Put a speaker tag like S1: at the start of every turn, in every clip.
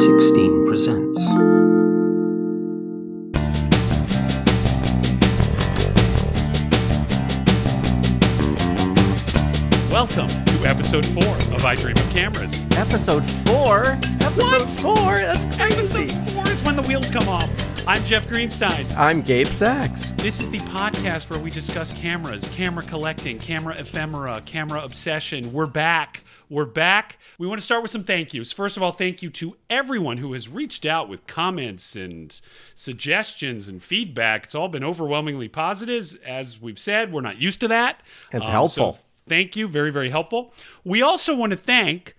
S1: 316 presents.
S2: Welcome to episode four of I Dream of Cameras.
S3: Episode four. Episode
S2: What?
S3: four. That's crazy.
S2: Episode four is when the wheels come off. I'm Jeff Greenstein.
S3: I'm Gabe Sachs.
S2: This is the podcast where we discuss cameras, camera collecting, camera ephemera, camera obsession. We're back. We're back. We want to start with some thank yous. First of all, thank you to everyone who has reached out with comments and suggestions and feedback. It's all been overwhelmingly positive. As we've said, we're not used to that.
S3: It's
S2: Um,
S3: helpful.
S2: so thank you. Very, very helpful. We also want to thank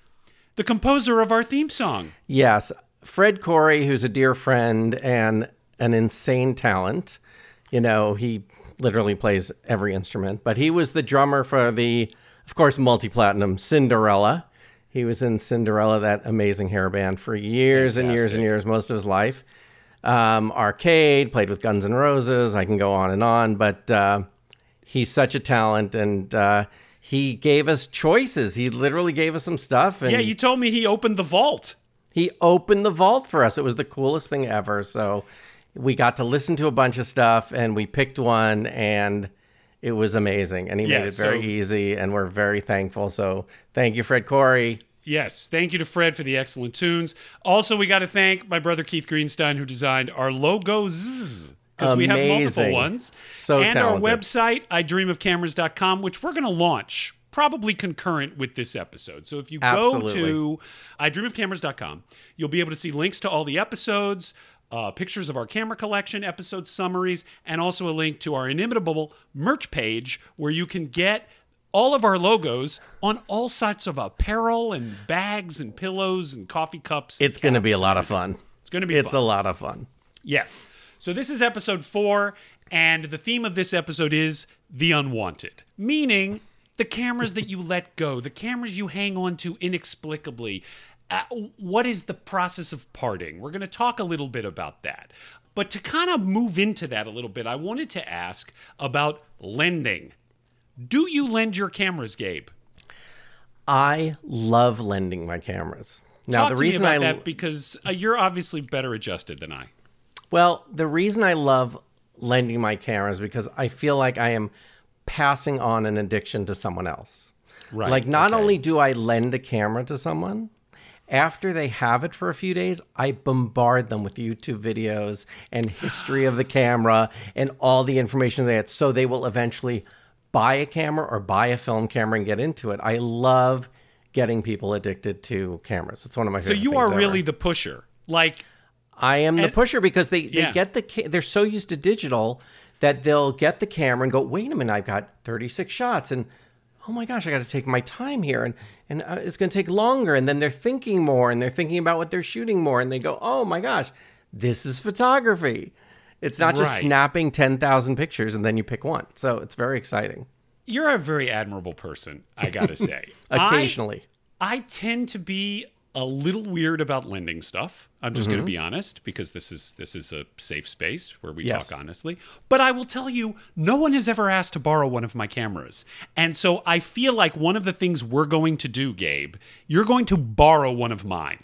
S2: the composer of our theme song.
S3: Yes, Fred Coury, who's a dear friend and an insane talent. You know, he literally plays every instrument, but he was the drummer for the, of course, multi platinum Cinderella. He was in Cinderella, that amazing hair band, for years and years and years, most of his life. Um, arcade, played with Guns N' Roses. I can go on and on, but uh, he's such a talent, and uh, he gave us choices. He literally gave us some stuff, and
S2: Yeah, you told me he opened the vault.
S3: he opened the vault for us. It was the coolest thing ever. So we got to listen to a bunch of stuff and we picked one and it was amazing. And he
S2: Yeah,
S3: made it very
S2: so-
S3: easy and we're very thankful. So thank you, Fred Coury.
S2: Yes, thank you to Fred for the excellent tunes. Also, we got to thank my brother Keith Greenstein who designed our logos because we have multiple ones.
S3: So
S2: and
S3: talented.
S2: our website, idreamofcameras.com, which we're going to launch probably concurrent with this episode. So if you
S3: Absolutely.
S2: go to idreamofcameras.com, you'll be able to see links to all the episodes. Uh, pictures of our camera collection, episode summaries, and also a link to our inimitable merch page where you can get all of our logos on all sorts of apparel and bags and pillows and coffee cups.
S3: It's going to be a lot of fun.
S2: It's going to be
S3: It's
S2: fun.
S3: a lot of fun.
S2: Yes. So this is episode four, and the theme of this episode is the unwanted, meaning the cameras that you let go, the cameras you hang on to inexplicably. Uh, what is the process of parting? We're going to talk a little bit about that. But to kind of move into that a little bit, I wanted to ask about lending. Do you lend your cameras, Gabe?
S3: I love lending my cameras. Now,
S2: Talk
S3: the reason I
S2: that because uh, you're obviously better adjusted than I.
S3: Well, the reason I love lending my cameras because I feel like I am passing on an addiction to someone else.
S2: Right,
S3: Like not
S2: okay.
S3: only do I lend a camera to someone, after they have it for a few days, I bombard them with YouTube videos and history of the camera and all the information they had so they will eventually buy a camera or buy a film camera and get into it. I love getting people addicted to cameras. It's one of my
S2: So you are
S3: ever.
S2: really the pusher. Like,
S3: I am the pusher because they, they
S2: Yeah.
S3: get the ca- they're so used to digital that they'll get the camera and go, wait a minute, I've got 36 shots and oh my gosh, I got to take my time here and and uh, it's going to take longer and then they're thinking more and they're thinking about what they're shooting more and they go, oh my gosh, this is photography. It's not just
S2: Right.
S3: snapping 10,000 pictures and then you pick one. So it's very exciting.
S2: you're a very admirable person, I gotta say. I-
S3: Occasionally.
S2: I, tend to be a little weird about lending stuff. I'm just
S3: Mm-hmm.
S2: gonna be honest because this is this is a safe space where we
S3: Yes.
S2: talk honestly. But I will tell you, no one has ever asked to borrow one of my cameras. And so I feel like one of the things we're going to do, Gabe, you're going to borrow one of mine.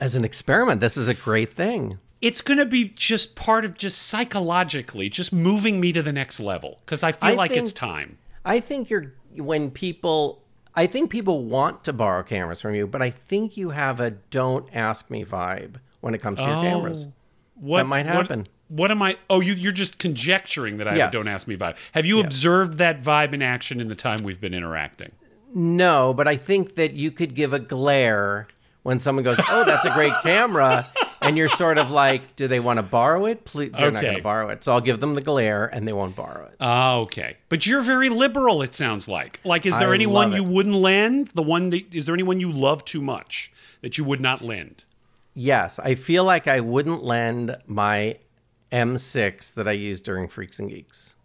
S3: As an experiment, this is a great thing.
S2: It's going to be just part of just psychologically, just moving me to the next level because I feel
S3: I
S2: like it's time.
S3: I think you're when people I think people want to borrow cameras from you, but I think you have a don't ask me vibe when it comes to your cameras. Oh.
S2: What
S3: That might happen.
S2: What, am I? Oh, you, you're just conjecturing that I have a
S3: Yes.
S2: don't ask me vibe. Have you observed that vibe in action in the time we've been interacting?
S3: No, but I think that you could give a glare when someone goes, "Oh, that's a great camera." And you're sort of like, do they want to borrow it? Please, they're not going to borrow it. So I'll give them the glare and they won't borrow it.
S2: Oh, okay. But you're very liberal. It sounds like. Like, is there
S3: I
S2: anyone you wouldn't lend? The one that is there anyone you love too much that you would not lend?
S3: Yes, I feel like I wouldn't lend my M6 that I used during Freaks and Geeks.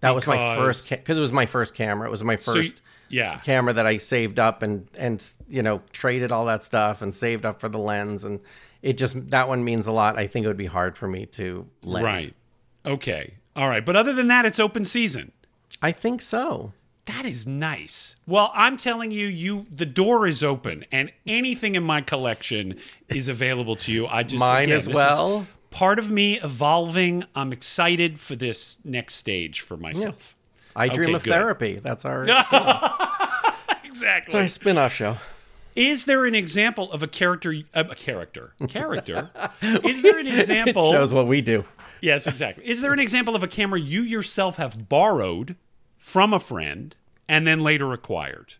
S3: That was my first because it was my first camera. It was my
S2: So y-
S3: first
S2: yeah.
S3: camera that I saved up and and you know traded all that stuff and saved up for the lens and it just that one means a lot. I think it would be hard for me to lend.
S2: Right. Okay. All right. But other than that, it's open season.
S3: I think so.
S2: That is nice. Well, I'm telling you, you the door is open, and anything in my collection is available to you. I just
S3: Mine
S2: again,
S3: as well.
S2: part of me evolving. I'm excited for this next stage for myself.
S3: I dream
S2: Okay,
S3: of
S2: good.
S3: therapy. That's our,
S2: Exactly.
S3: that's our spin-off show.
S2: Is there an example of a character? Uh, a character? Character? is there an example?
S3: Shows what we do.
S2: Yes, exactly. Is there an example of a camera you yourself have borrowed from a friend and then later acquired?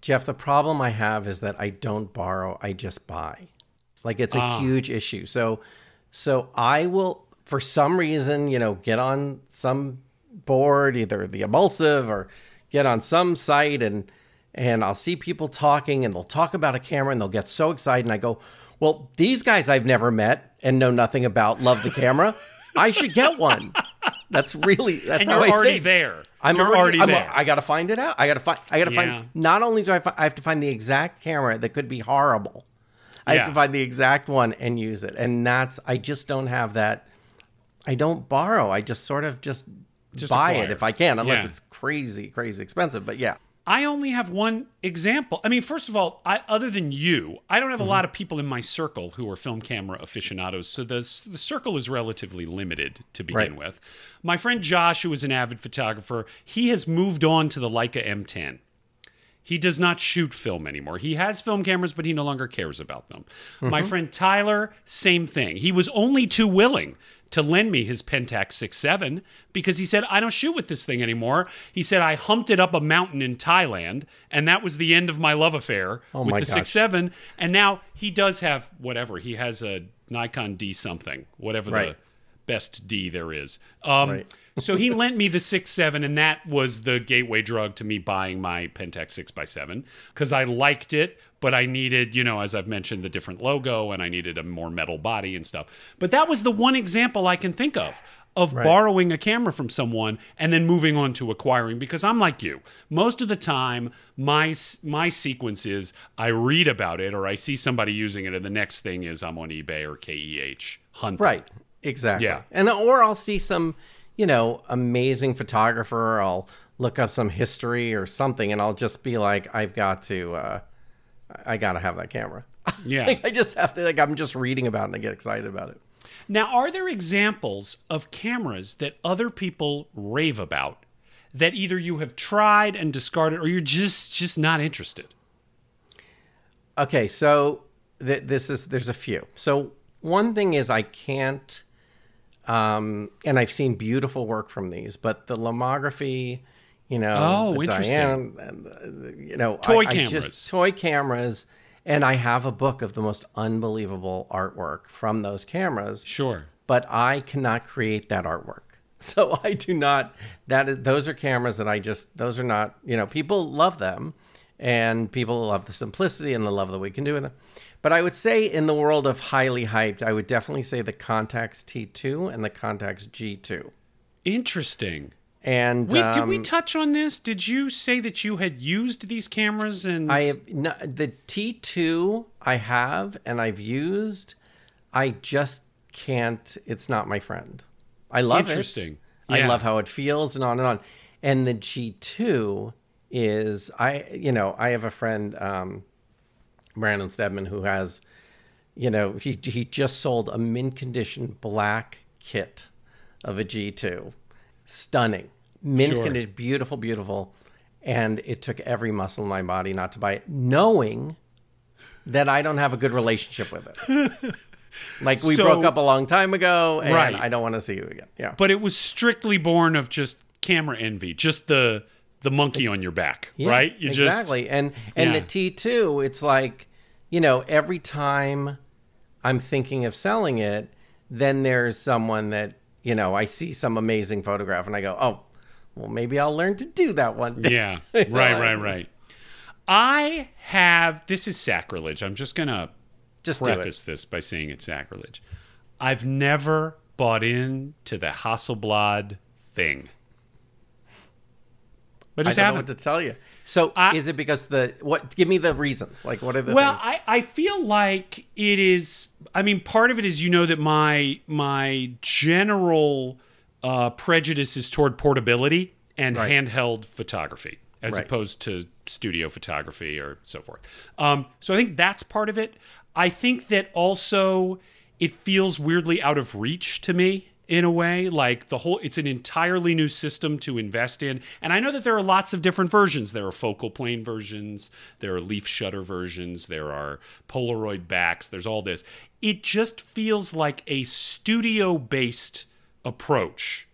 S3: Jeff, the problem I have is that I don't borrow, I just buy. Like it's a
S2: Ah.
S3: huge issue. So so I will for some reason, you know, get on some board, either the emulsive or get on some site and and I'll see people talking and they'll talk about a camera and they'll get so excited and I go, "Well, these guys I've never met and know nothing about love the camera. I should get one." That's really that's
S2: And
S3: how
S2: you're
S3: I
S2: already
S3: think.
S2: there.
S3: I'm
S2: you're
S3: already,
S2: already
S3: I'm-
S2: there.
S3: I gotta find it out. I gotta find. I gotta
S2: Yeah.
S3: find. Not only do I, fi- I have to find the exact camera that could be horrible. I have to find the exact one and use it, and that's. I just don't have that. I don't borrow. I just sort of just,
S2: Just
S3: buy
S2: acquire.
S3: it if I can, unless
S2: Yeah.
S3: it's crazy, crazy expensive. But yeah,
S2: I only have one example. I mean, first of all, I, other than you, I don't have a mm-hmm. lot of people in my circle who are film camera aficionados, so the, the circle is relatively limited to begin
S3: Right.
S2: with. My friend Josh, who is an avid photographer, he has moved on to the Leica M10. He does not shoot film anymore. He has film cameras, but he no longer cares about them. My mm-hmm. friend Tyler, same thing. He was only too willing to lend me his Pentax 6.7 because he said, I don't shoot with this thing anymore. He said, I humped it up a mountain in Thailand, and that was the end of my love affair with
S3: my
S2: the
S3: gosh.
S2: 6.7. And now he does have whatever. He has a Nikon D something, whatever
S3: Right.
S2: the best D there is. Um,
S3: Right.
S2: So he lent me the six seven, and that was the gateway drug to me buying my Pentax six x seven because I liked it, but I needed, you know, as I've mentioned, the different logo, and I needed a more metal body and stuff. But that was the one example I can think of of borrowing a camera from someone and then moving on to acquiring because I'm like you. Most of the time my my sequence is I read about it or I see somebody using it and the next thing is I'm on eBay or KEH hunting.
S3: right, exactly.
S2: Yeah.
S3: And or I'll see some, you know, amazing photographer. I'll look up some history or something, and I'll just be like, I've got to. uh I got to have that camera.
S2: Yeah.
S3: Like, I just have to. Like I'm just reading about it and I get excited about it.
S2: Now, are there examples of cameras that other people rave about that either you have tried and discarded or you're just just not interested?
S3: Okay, so th- this is there's a few. So one thing is I can't, um, and I've seen beautiful work from these, but the lomography, you know,
S2: Oh, interesting.
S3: Diane- and, you know,
S2: Toy
S3: I, I
S2: cameras.
S3: just, toy cameras, and I have a book of the most unbelievable artwork from those cameras
S2: Sure.
S3: but I cannot create that artwork. So I do not. That is, those are cameras that I just. Those are not. You know, people love them, and people love the simplicity and the love that we can do with them. But I would say in the world of highly hyped, I would definitely say the Contax T2 and the Contax G2.
S2: Interesting.
S3: And
S2: Wait, did we
S3: um,
S2: touch on this? Did you say that you had used these cameras and
S3: I have no, the T2 I have and I've used. I just can't. It's not my friend. I love
S2: Interesting.
S3: it. I
S2: Yeah.
S3: love how it feels and on and on. And the G2 is I you know I have a friend um, Brandon Stedman who has you know he he just sold a mint condition black kit of a G2, stunning mint
S2: Sure.
S3: condition, beautiful, beautiful. And it took every muscle in my body not to buy it, knowing that I don't have a good relationship with it. like we
S2: So-
S3: broke up a long time ago, and
S2: Right.
S3: I don't want to see you again. Yeah,
S2: but it was strictly born of just camera envy, just the the monkey on your back,
S3: Yeah,
S2: right? You just
S3: exactly. and and
S2: Yeah.
S3: the T two, it's like you know, every time I'm thinking of selling it, then there's someone that you know I see some amazing photograph, and I go, oh, well, maybe I'll learn to do that one. day."
S2: Yeah, right, right, right. I have this is sacrilege. I'm just gonna
S3: Just
S2: preface this by saying it's sacrilege. I've never bought into the Hasselblad thing. I
S3: I
S2: just
S3: don't know
S2: haven't.
S3: what to tell you. So
S2: I-
S3: is it because the what? Give me the reasons. Like, what are the
S2: Well,
S3: things?
S2: I, I feel like it is. I mean, part of it is you know that my my general uh, prejudice is toward portability, and
S3: Right.
S2: handheld photography as
S3: Right.
S2: opposed to studio photography or so forth. Um, so I think that's part of it. I think that also it feels weirdly out of reach to me in a way like the whole it's an entirely new system to invest in. And i know that there are lots of different versions. There are focal plane versions there are leaf shutter versions there are polaroid backs there's all this. It just feels like a studio based approach.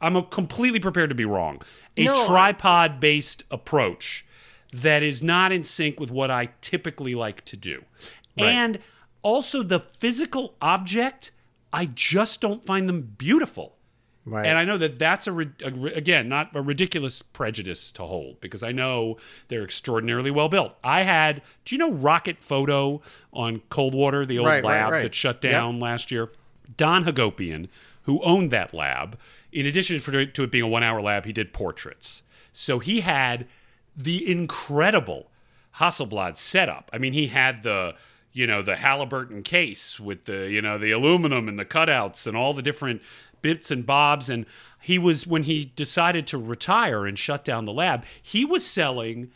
S2: I'm a, completely prepared to be wrong. A
S3: No,
S2: tripod based approach that is not in sync with what i typically like to do.
S3: Right.
S2: and also the physical object i just don't find them beautiful
S3: Right.
S2: and I know that that's a, a again not a ridiculous prejudice to hold because I know they're extraordinarily well built. I had, do you know Rocket Photo on Coldwater, the old
S3: Right,
S2: lab
S3: right.
S2: that shut
S3: Yep.
S2: down last year? Don Hagopian, who owned that lab, in addition for, to it being a one-hour lab, he did portraits. So he had the incredible Hasselblad setup. I mean, he had the you know the Halliburton case with the you know the aluminum and the cutouts and all the different bits and bobs. And he was when he decided to retire and shut down the lab he was selling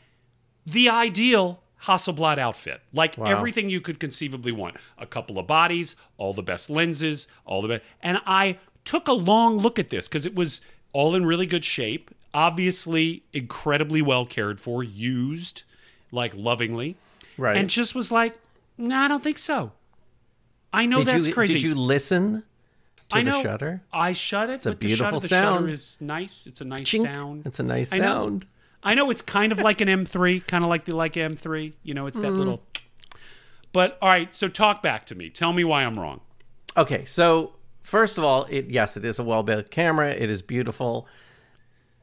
S2: the ideal Hasselblad outfit. Like everything you could conceivably want. A couple of bodies all the best lenses all the best and I took a long look at this because it was all in really good shape. Obviously incredibly well cared for used like lovingly.
S3: Right.
S2: and just was like no I don't think so I know
S3: did
S2: that's
S3: you
S2: crazy
S3: did you listen to
S2: I know
S3: the shutter?
S2: I shut it.
S3: It's a
S2: but the shutter,
S3: beautiful
S2: the shutter is nice. It's a nice
S3: Chink.
S2: sound.
S3: It's a nice
S2: I know.
S3: sound.
S2: I know it's kind of like an M3, kind of like the like M3. You know, it's
S3: Mm.
S2: that little. But all right, so talk back to me. Tell me why I'm wrong.
S3: Okay, so first of all, it yes, it is a well-built camera. It is beautiful.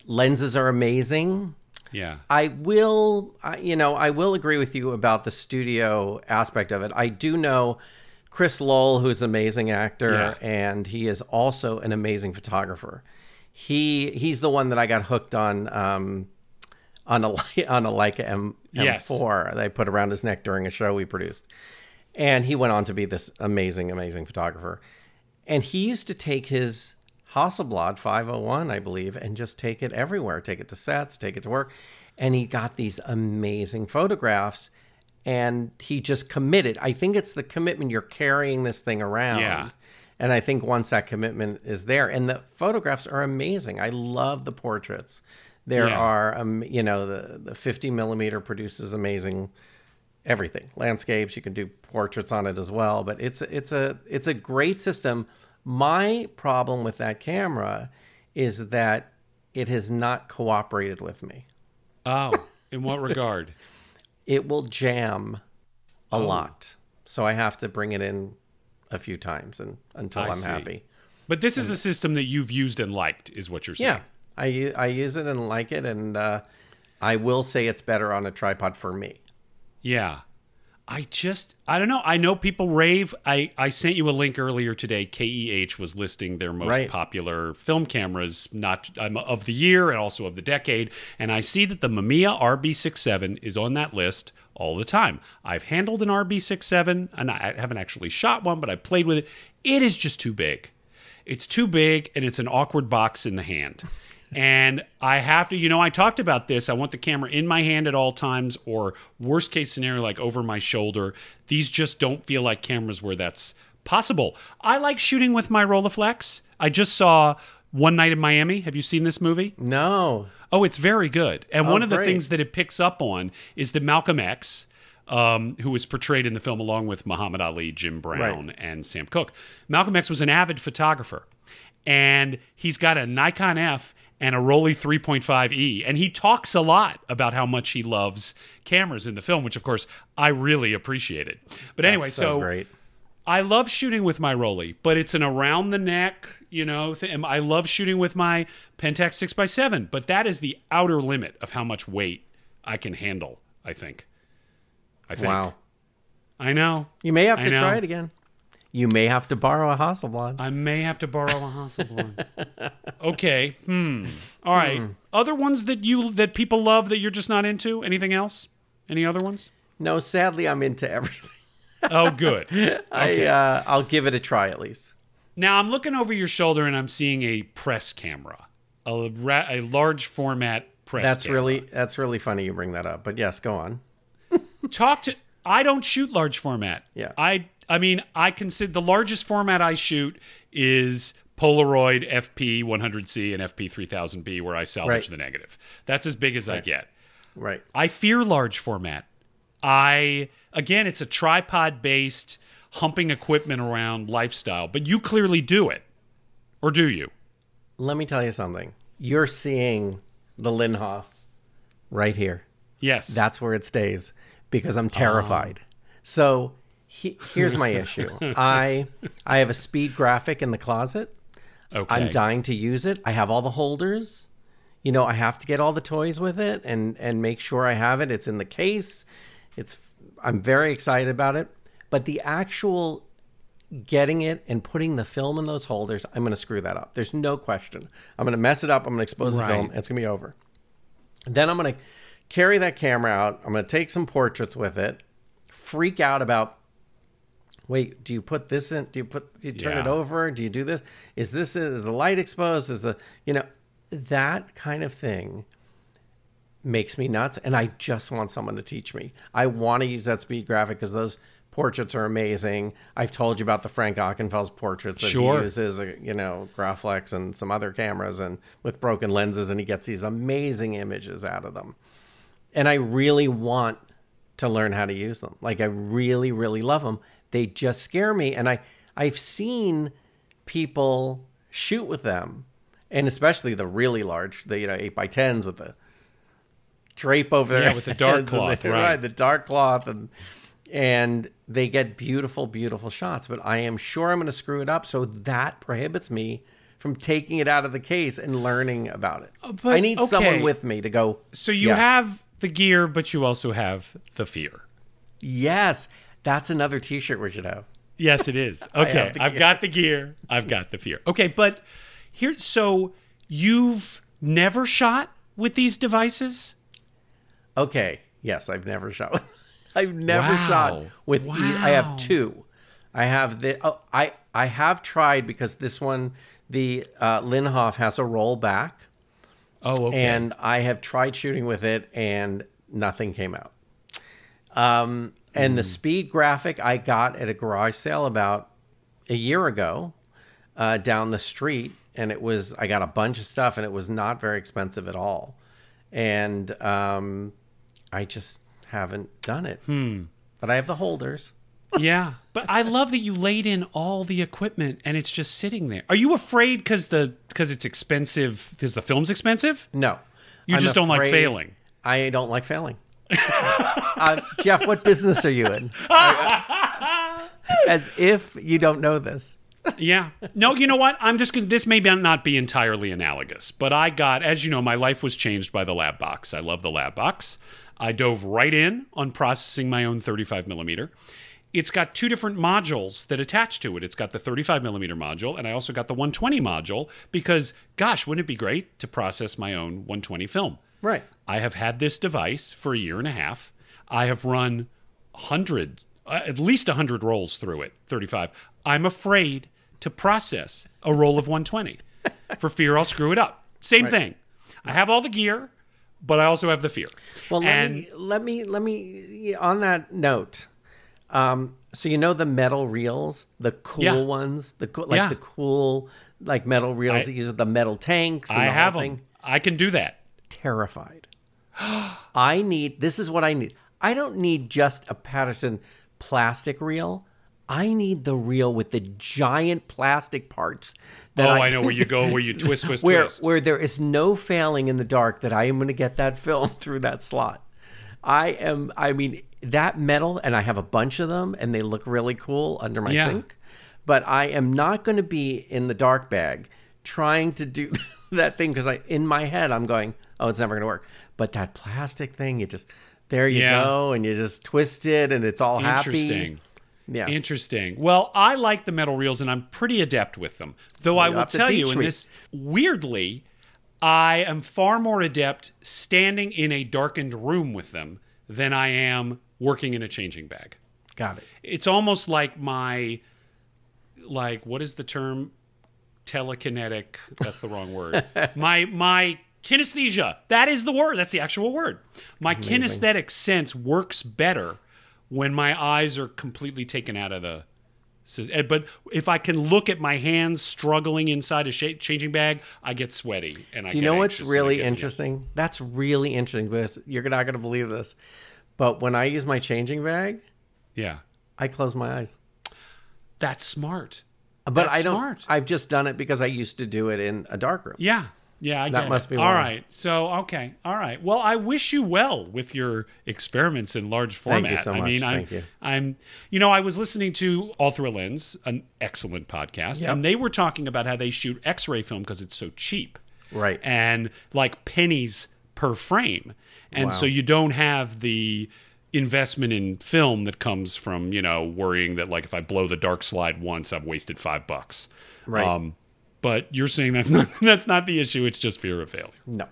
S3: Lenses are amazing.
S2: Yeah.
S3: I will, I- you know, I will agree with you about the studio aspect of it. I do know Chris Lowell, who's an amazing actor,
S2: Yeah.
S3: and he is also an amazing photographer. He he's the one that I got hooked on um, on a on a Leica M
S2: Yes.
S3: M4 that I put around his neck during a show we produced, and he went on to be this amazing, amazing photographer. And he used to take his Hasselblad 501, I believe, and just take it everywhere. Take it to sets, take it to work. And he got these amazing photographs. And he just committed. I think it's the commitment you're carrying this thing around.
S2: Yeah.
S3: And I think once that commitment is there, and the photographs are amazing. I love the portraits. There
S2: Yeah.
S3: are, um, you know, the, the 50 millimeter produces amazing everything landscapes you can do portraits on it as well but it's it's a it's a great system my problem with that camera is that it has not cooperated with me
S2: Oh, in what regard?
S3: it will jam a
S2: Oh.
S3: lot so i have to bring it in a few times and until
S2: I
S3: i'm
S2: see.
S3: happy
S2: But this is a system that you've used and liked, is what you're saying.
S3: yeah I I use it and like it and uh, i will say it's better on a tripod for me
S2: Yeah. I just I don't know. I know people rave. I I sent you a link earlier today. KEH was listing their most
S3: Right.
S2: popular film cameras, not um, of the year and also of the decade. And I see that the Mamiya RB67 is on that list all the time. I've handled an RB67 and I haven't actually shot one, but I played with it. It is just too big. It's too big and it's an awkward box in the hand. And I have to, you know, I talked about this. I want the camera in my hand at all times, or worst case scenario, like over my shoulder. These just don't feel like cameras where that's possible. I like shooting with my Rolleiflex. I just saw One Night in Miami. Have you seen this movie?
S3: no
S2: Oh, it's very good. And
S3: Oh,
S2: one of the things that it picks up on is that Malcolm X, um, who was portrayed in the film along with Muhammad Ali, Jim Brown, and Sam Cooke, Malcolm X was an avid photographer. And he's got a Nikon F and a Rollei 3.5E. And he talks a lot about how much he loves cameras in the film, which, of course, I really appreciated. But anyway,
S3: That's
S2: so
S3: great
S2: I love shooting with my Rollei, but it's an around the neck, you know. Th- I love shooting with my Pentax 6x7, but that is the outer limit of how much weight I can handle, I think. I think.
S3: wow
S2: I know.
S3: you may have
S2: I
S3: to
S2: know.
S3: try it again you may have to borrow a hasselblad
S2: I may have to borrow a Hasselblad. okay. Hmm. All right. Other ones that you that people love that you're just not into? Anything else? Any other ones?
S3: no sadly i'm into everything
S2: Oh, good.
S3: I, uh, I'll give it a try at least.
S2: Now I'm looking over your shoulder and I'm seeing a press camera. a, ra- a large format press.
S3: That's
S2: camera.
S3: really that's really funny you bring that up. But yes, go on.
S2: talk to. I don't shoot large format.
S3: Yeah.
S2: I I mean I consider the largest format I shoot is Polaroid FP 100C and FP 3000B, where I salvage
S3: Right.
S2: the negative. That's as big as I get.
S3: Right.
S2: I fear large format. I again, it's a tripod based humping equipment around lifestyle, but you clearly do it, or do you?
S3: Let me tell you something. You're seeing the Linhof right here.
S2: Yes.
S3: That's where it stays because I'm terrified. So he, here's my issue. I I have a speed graphic in the closet.
S2: okay.
S3: I'm dying to use it. I have all the holders. You know, I have to get all the toys with it and and make sure I have it. It's in the case. It's I'm very excited about it. But the actual getting it and putting the film in those holders, I'm going to screw that up. There's no question. I'm going to mess it up. I'm going to expose the film. It's going to be over. Then I'm going to carry that camera out. I'm going to take some portraits with it. Freak out about wait, do you put this in? Do you put? Do you turn it over? Do you do this? Is this is the light exposed? Is the you know that kind of thing makes me nuts, and I just want someone to teach me. I want to use that speed graphic because those portraits are amazing. I've told you about the Frank Ockenfels portraits that
S2: Sure.
S3: he uses, uh, you know, Graflex and some other cameras and with broken lenses, and he gets these amazing images out of them. And I really want to learn how to use them. Like I really, really love them. They just scare me, and I I've seen people shoot with them, and especially the really large, the you know eight by tens with the drape over
S2: Yeah,
S3: their
S2: with the dark cloth,
S3: the-
S2: right.
S3: the dark cloth, and and they get beautiful, beautiful shots. But I am sure I'm going to screw it up, so that prohibits me from taking it out of the case and learning about it.
S2: Uh, but-
S3: I need someone with me to go.
S2: so you
S3: yes.
S2: have the gear, but you also have the fear.
S3: yes, that's another T-shirt we should have.
S2: Yes, it is. Okay, I've
S3: gear.
S2: got the gear. I've got the fear. Okay, but here, so you've never shot with these devices?
S3: Okay. Yes, I've never shot. I've never
S2: Wow.
S3: shot with. E- I
S2: Wow.
S3: have two. I have the. Oh, I I have tried because this one, the uh, Linhof has a roll back,
S2: Oh, okay.
S3: and I have tried shooting with it, and nothing came out. Um, and
S2: Hmm.
S3: the speed graphic I got at a garage sale about a year ago, uh, down the street, and it was I got a bunch of stuff, and it was not very expensive at all, and um, I just haven't done it.
S2: Hmm.
S3: But I have the holders.
S2: yeah, but I love that you laid in all the equipment and it's just sitting there. Are you afraid because the because it's expensive? Because the film's expensive?
S3: No,
S2: You
S3: I'm
S2: just don't like failing.
S3: I don't like failing. Uh, Jeff, what business are you in? As if you don't know this.
S2: Yeah. No, you know what? I'm just going to, this may not be entirely analogous, but I got, as you know, my life was changed by the lab box. I love the lab box. I dove right in on processing my own 35 millimeter. It's got two different modules that attach to it. It's got the 35 millimeter module, and I also got the 120 module because, gosh, wouldn't it be great to process my own 120 film?
S3: Right.
S2: I have had this device for a year and a half. I have run hundreds, uh, at least 100 rolls through it, 35. I'm afraid to process a roll of 120 for fear I'll screw it up. Same thing. I have all the gear, but I also have the fear.
S3: Well, let
S2: and
S3: me let me let me on that note. Um, so you know the metal reels, the cool
S2: Yeah.
S3: ones, the cool, like
S2: Yeah.
S3: the cool like metal reels
S2: I-
S3: that use the metal tanks. And
S2: I have them. I can do that.
S3: Terrified. I need. This is what I need. I don't need just a Paterson plastic reel. I need the reel with the giant plastic parts. That
S2: oh, I,
S3: can-
S2: know where you go, where you twist, twist,
S3: where
S2: twist.
S3: where there is no failing in the dark that I am going to get that film through that slot. I am. I mean that metal, and I have a bunch of them, and they look really cool under my
S2: Yeah.
S3: sink. But I am not going to be in the dark bag trying to do that thing because I in my head I'm going, oh, it's never going to work. But that plastic thing, you just there you
S2: Yeah.
S3: go, and you just twist it, and it's all happy.
S2: Interesting.
S3: Yeah.
S2: Interesting. Well, I like the metal reels and I'm pretty adept with them. Though I will tell you, in this weirdly, I am far more adept standing in a darkened room with them than I am working in a changing bag.
S3: Got it.
S2: It's almost like my like what is the term? telekinetic. That's the wrong word. my my kinesthesia. That is the word. That's the actual word. My kinesthetic sense works better when my eyes are completely taken out of the. eh, But if I can look at my hands struggling inside a changing bag, I get sweaty and I
S3: Do you know what's
S2: anxious and I
S3: really
S2: get- yeah.
S3: interesting? That's really interesting because you're not going to believe this. But when I use my changing bag,
S2: Yeah,
S3: I close my eyes.
S2: that's smart.
S3: But
S2: That's
S3: I don't.
S2: smart.
S3: I've just done it because I used to do it in a dark room.
S2: Yeah. Yeah, I
S3: That
S2: get
S3: must
S2: it.
S3: be
S2: All
S3: why.
S2: right. So, okay. All right. Well, I wish you well with your experiments in large format.
S3: Thank you so
S2: I
S3: much.
S2: mean, I'm,
S3: Thank you.
S2: I'm, you know, I was listening to All Through a Lens, an excellent podcast,
S3: Yep.
S2: and they were talking about how they shoot X-ray film because it's so cheap,
S3: Right.
S2: and like pennies per frame, and
S3: Wow.
S2: so you don't have the investment in film that comes from you know worrying that like if I blow the dark slide once, I've wasted five bucks.
S3: Right.
S2: Um, but you're saying that's not that's not the issue. It's just fear of failure.
S3: No,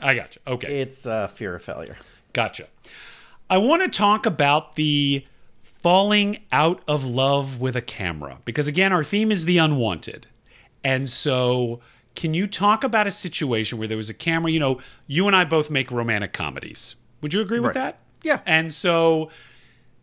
S2: I gotcha. Okay,
S3: it's uh, fear of failure.
S2: gotcha. I want to talk about the falling out of love with a camera because again, our theme is the unwanted, and so. Can you talk about a situation where there was a camera? You know, you and I both make romantic comedies. Would you agree with
S3: Right.
S2: that?
S3: Yeah.
S2: And so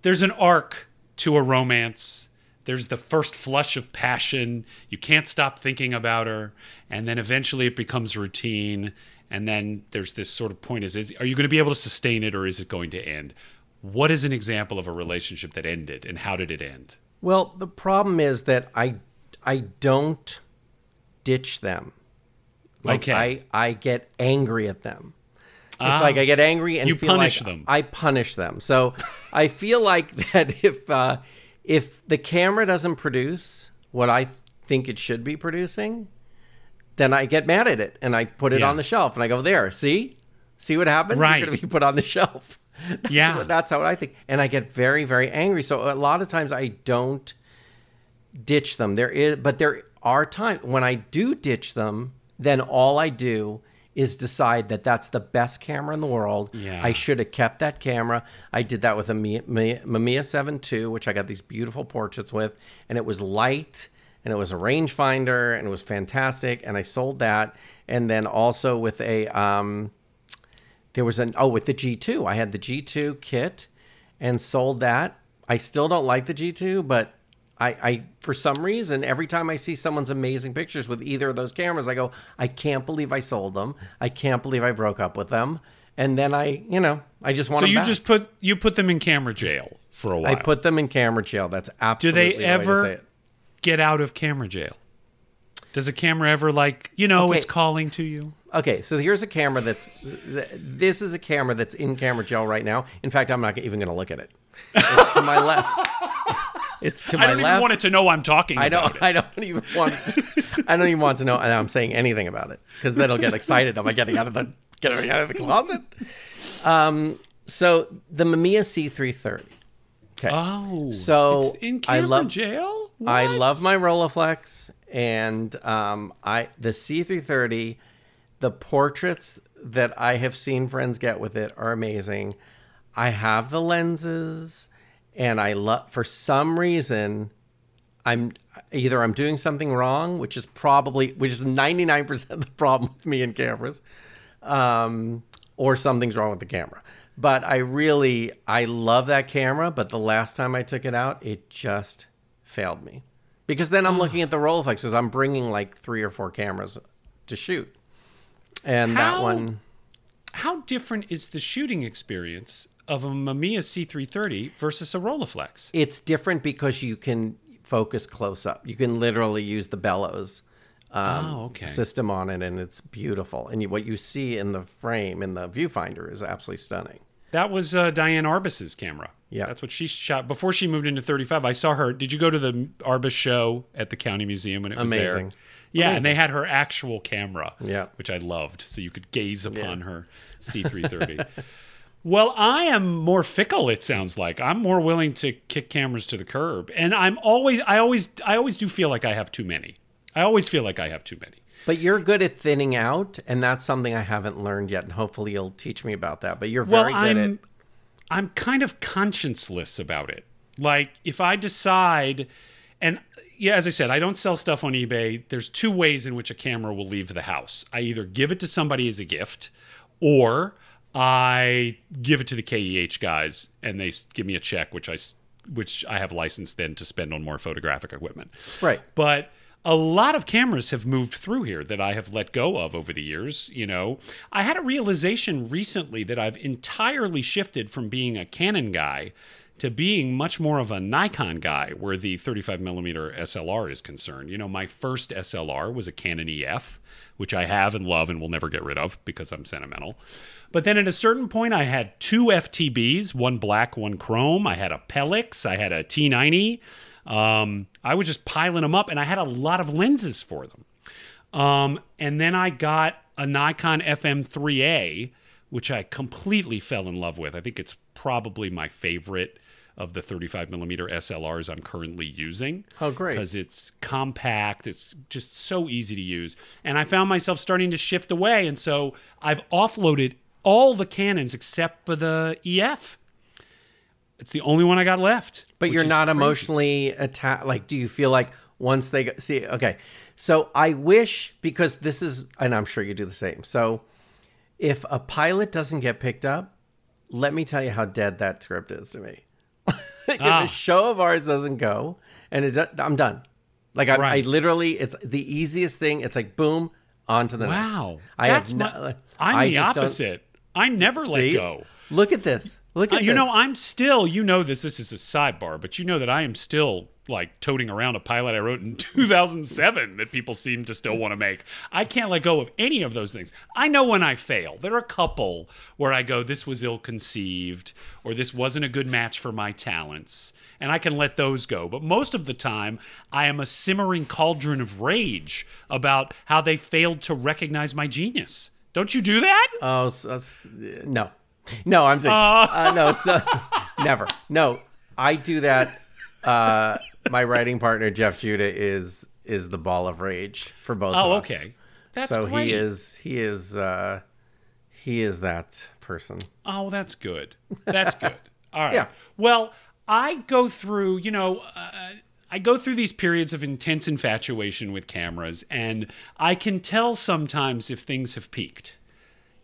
S2: there's an arc to a romance. There's the first flush of passion. You can't stop thinking about her. And then eventually it becomes routine. And then there's this sort of point is, is are you going to be able to sustain it or is it going to end? What is an example of a relationship that ended and how did it end?
S3: Well, the problem is that I I don't ditch them. Like
S2: Okay.
S3: I I get angry at them. It's like I get angry and
S2: You
S3: feel
S2: punish
S3: like
S2: them.
S3: I punish them. So I feel like that if uh, if the camera doesn't produce what I think it should be producing, then I get mad at it and I put it
S2: Yeah.
S3: on the shelf and I go there. See, see what happens.
S2: Right.
S3: You're going to be put on the shelf. That's
S2: Yeah.
S3: what, that's how I think, and I get very very angry. So a lot of times I don't ditch them. There is, but there are times when I do ditch them. Then all I do is decide that that's the best camera in the world.
S2: Yeah.
S3: I should have kept that camera. I did that with a Mi- Mi- Mamiya 7 II, which I got these beautiful portraits with, and it was light and it was a rangefinder and it was fantastic. And I sold that. And then also with a um, there was an oh with the G2. I had the G2 kit and sold that. I still don't like the G2, but I, I for some reason every time I see someone's amazing pictures with either of those cameras, I go, I can't believe I sold them. I can't believe I broke up with them. And then I, you know, I just want
S2: So you
S3: back.
S2: just put you put them in camera jail for a while.
S3: I put them in camera jail. That's absolutely.
S2: Do they
S3: the way to
S2: ever get out of camera jail? Does a camera ever like, you know,
S3: Okay.
S2: it's calling to you?
S3: Okay, so here's a camera that's. This is a camera that's in camera jail right now. In fact, I'm not even going to look at it. It's to my left. It's to my
S2: I don't
S3: left.
S2: even want it to know I'm talking
S3: I don't.
S2: it.
S3: I don't even want. I don't even want to know. I'm saying anything about it because then I'll get excited. Am I getting out of the getting out of the closet? Um. So the Mamiya C330. Okay.
S2: Oh,
S3: So,
S2: it's in
S3: I love-
S2: jail.
S3: I love my Rolleiflex and um, I the C330. The portraits that I have seen friends get with it are amazing. I have the lenses, and I love. For some reason, I'm either I'm doing something wrong, which is probably which is 99 percent of the problem with me and cameras, um, or something's wrong with the camera. But I really I love that camera. But the last time I took it out, it just failed me because then I'm looking at the Rolleiflexes. I'm bringing like three or four cameras to shoot, and that one.
S2: How different is the shooting experience of a Mamiya C330 versus a Rolleiflex?
S3: It's different because you can focus close up. You can literally use the bellows um,
S2: Oh, okay.
S3: system on it, and it's beautiful. And you, what you see in the frame in the viewfinder is absolutely stunning.
S2: That was uh, Diane Arbus's camera.
S3: Yeah.
S2: That's what she shot before she moved into 35. I saw her. Did you go to the Arbus show at the County Museum when it was there?
S3: Amazing.
S2: Yeah, and they had her actual camera,
S3: Yeah.
S2: which I loved. So you could gaze upon her C330. well, I am more fickle. It sounds like I'm more willing to kick cameras to the curb, and I'm always, I always, I always do feel like I have too many. I always feel like I have too many.
S3: But you're good at thinning out, and that's something I haven't learned yet. And hopefully, you'll teach me about that. But you're very
S2: well,
S3: good
S2: I'm,
S3: at.
S2: I'm kind of conscienceless about it. Like if I decide, and yeah, as I said, I don't sell stuff on eBay. There's two ways in which a camera will leave the house. I either give it to somebody as a gift, or I give it to the KEH guys and they give me a check, which I which I have license then to spend on more photographic equipment.
S3: Right.
S2: But a lot of cameras have moved through here that I have let go of over the years. You know, I had a realization recently that I've entirely shifted from being a Canon guy to being much more of a Nikon guy where the 35 millimeter SLR is concerned. You know, my first SLR was a Canon EF, which I have and love and will never get rid of because I'm sentimental. But then at a certain point, I had two FTBs, one black, one chrome. I had a Pellix, I had a T90. Um, I was just piling them up, and I had a lot of lenses for them. Um, and then I got a Nikon FM3A, which I completely fell in love with. I think it's probably my favorite of the 35 millimeter SLRs I'm currently using.
S3: Oh, great.
S2: Because it's compact, it's just so easy to use. And I found myself starting to shift away. And so I've offloaded all the Canons except for the EF. It's the only one I got left.
S3: But you're not emotionally attached. Like, do you feel like once they go, see? Okay, so I wish because this is, and I'm sure you do the same. So, if a pilot doesn't get picked up, let me tell you how dead that script is to me. If
S2: Ah.
S3: a show of ours doesn't go, and it, do- I'm done. Like I, I
S2: Right.
S3: literally, it's the easiest thing. It's like boom, on to the next.
S2: Wow.
S3: I
S2: That's
S3: have
S2: my,
S3: no,
S2: I'm
S3: I
S2: the opposite. I never let go.
S3: Look at this. Look
S2: Uh,
S3: at
S2: you
S3: this.
S2: know, I'm still, you know this, this is a sidebar, but you know that I am still like toting around a pilot I wrote in 2007 that people seem to still want to make. I can't let go of any of those things. I know when I fail. There are a couple where I go, this was ill conceived, or this wasn't a good match for my talents, and I can let those go. But most of the time, I am a simmering cauldron of rage about how they failed to recognize my genius. Don't you do that?
S3: Oh, so, s- no, no, I'm saying uh, no. So never. No, I do that. Uh, my writing partner Jeff Judah is is the ball of rage for both.
S2: Oh,
S3: of us.
S2: okay. That's
S3: so
S2: great.
S3: he is he is uh, he is that person.
S2: Oh, that's good. That's good. All right.
S3: Yeah.
S2: Well, I go through, you know, uh, I go through these periods of intense infatuation with cameras, and I can tell sometimes if things have peaked.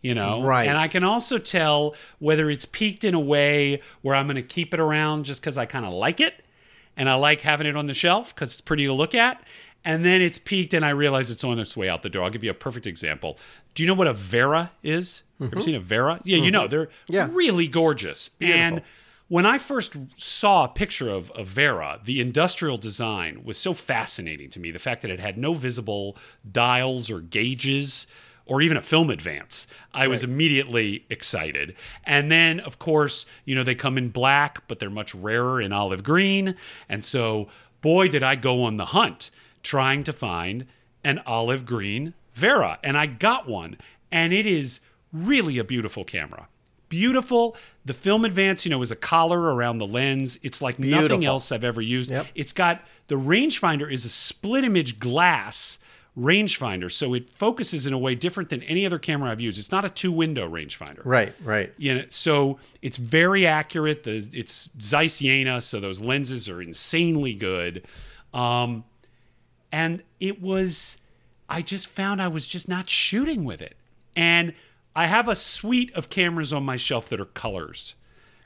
S2: You know,
S3: Right.
S2: And I can also tell whether it's peaked in a way where I'm going to keep it around just because I kind of like it, and I like having it on the shelf because it's pretty to look at. And then it's peaked, and I realize it's on its way out the door. I'll give you a perfect example. Do you know what a Werra is? Ever seen a Werra? Yeah, you know they're
S3: Mm-hmm. Yeah.
S2: really gorgeous. And when I first saw a picture of, of Werra, the industrial design was so fascinating to me. The fact that it had no visible dials or gauges or even a film advance. I was immediately excited. And then, of course, you know, they come in black, but they're much rarer in olive green. And so, boy, did I go on the hunt trying to find an olive green Werra. And I got one. And it is really a beautiful camera. Beautiful. The film advance, you know, is a collar around the lens. It's like nothing else I've ever used.
S3: Yep.
S2: It's got the rangefinder is a split image glass rangefinder, so it focuses in a way different than any other camera I've used. It's not a two window rangefinder.
S3: Right, right.
S2: You know, so it's very accurate. The it's Zeiss Jena, so those lenses are insanely good. Um, and it was, I just found I was just not shooting with it. And I have a suite of cameras on my shelf that are colors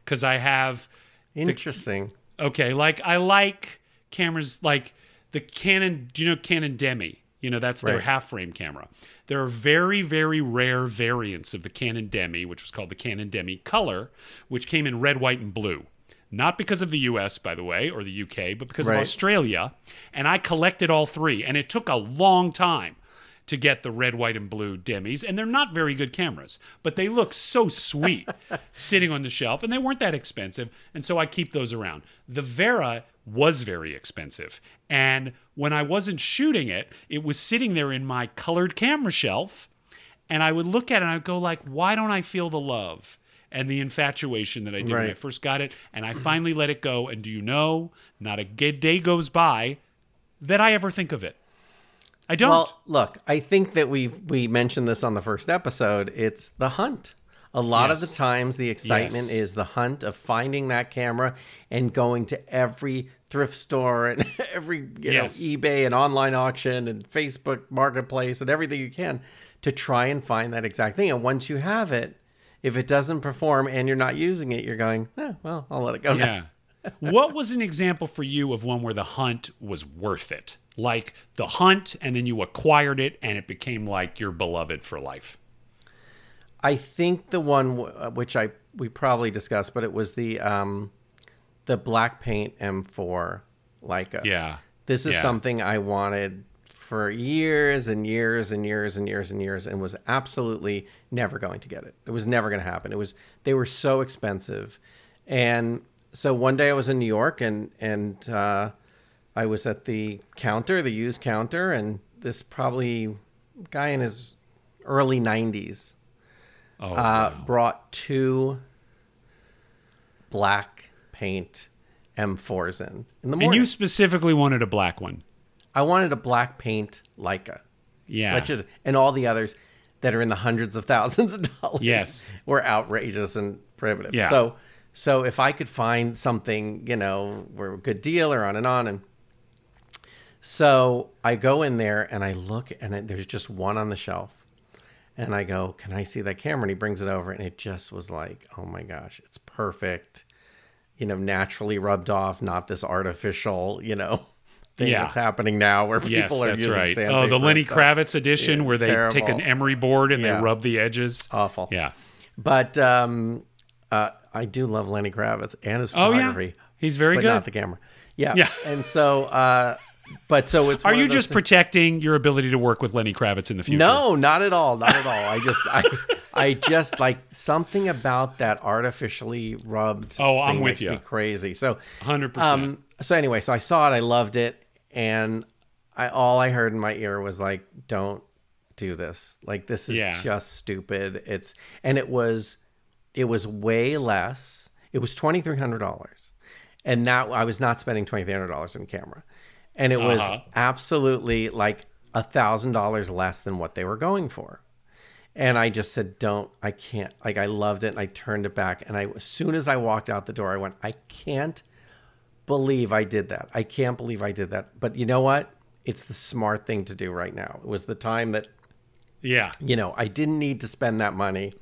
S2: because I have
S3: Interesting.
S2: Okay, like I like cameras like the Canon. Do you know Canon Demi? You know that's their half frame camera. There are very very rare variants of the Canon Demi, which was called the Canon Demi Color, which came in red, white, and blue. Not because of the US, by the way, or the UK, but because
S3: Right.
S2: of Australia. And I collected all three, and it took a long time to get the red, white, and blue demis, and they're not very good cameras, but they look so sweet sitting on the shelf, and they weren't that expensive, and so I keep those around. The Werra was very expensive, and when I wasn't shooting it, it was sitting there in my colored camera shelf, and I would look at it and I'd go like, why don't I feel the love? And the infatuation that I did when I first got it, and I finally let it go. And do you know, not a good day goes by that I ever think of it. I don't.
S3: Well, look, I think that we we mentioned this on the first episode. It's the hunt. A lot of the times, the excitement
S2: Yes.
S3: is the hunt of finding that camera and going to every thrift store and every you
S2: Yes.
S3: know eBay and online auction and Facebook Marketplace and everything you can to try and find that exact thing. And once you have it, if it doesn't perform and you're not using it, you're going, eh, well, I'll let it go.
S2: Yeah. what was an example for you of one where the hunt was worth it? Like the hunt, and then you acquired it, and it became like your beloved for life.
S3: I think the one w- uh, which I we probably discussed, but it was the um, the black paint M4 Leica.
S2: Yeah.
S3: This is
S2: Yeah.
S3: something I wanted for years and years and years and years and years and was absolutely never going to get it. It was never going to happen. It was they were so expensive. And so one day I was in New York and and uh, I was at the counter, the used counter, and this probably guy in his early 90s
S2: Oh,
S3: uh,
S2: wow.
S3: brought two black paint M4s in in the
S2: and you specifically wanted a black one.
S3: I wanted a black paint Leica,
S2: Yeah.
S3: which is and all the others that are in the hundreds of thousands of dollars.
S2: Yes.
S3: were outrageous and prohibitive.
S2: Yeah.
S3: So, so if I could find something, you know, were a good deal or on and on, and so I go in there and I look and it, there's just one on the shelf, and I go, "Can I see that camera?" And he brings it over, and it just was like, "Oh my gosh, it's perfect." You know, naturally rubbed off, not this artificial, you know, thing
S2: Yeah.
S3: that's happening now where people
S2: yes,
S3: are using
S2: right. Oh, the Lenny. Kravitz edition
S3: Yeah,
S2: where they take an emery board and
S3: Yeah.
S2: they rub the edges.
S3: Awful.
S2: Yeah.
S3: But um, uh, I do love Lenny Kravitz and his photography.
S2: Oh, yeah. He's very
S3: but
S2: good.
S3: not the camera. Yeah.
S2: Yeah.
S3: And so, uh, but so it's.
S2: Are you just
S3: things-
S2: protecting your ability to work with Lenny Kravitz in the future?
S3: No, not at all. Not at all. I just, I, I just like something about that artificially rubbed.
S2: Oh, I'm with you.
S3: Crazy. So,
S2: 100%.
S3: um, so anyway, so I saw it. I loved it, and I all I heard in my ear was like, "Don't do this. Like this is
S2: Yeah.
S3: just stupid." It's and it was, it was way less. It was twenty three hundred dollars, and now I was not spending twenty three hundred dollars in camera, and it was
S2: Uh-huh.
S3: absolutely like a thousand dollars less than what they were going for. And I just said, "Don't! I can't!" Like I loved it, and I turned it back. And I, as soon as I walked out the door, I went, "I can't believe I did that. I can't believe I did that." But you know what? It's the smart thing to do right now. It was the time that
S2: yeah.
S3: you know I didn't need to spend that money.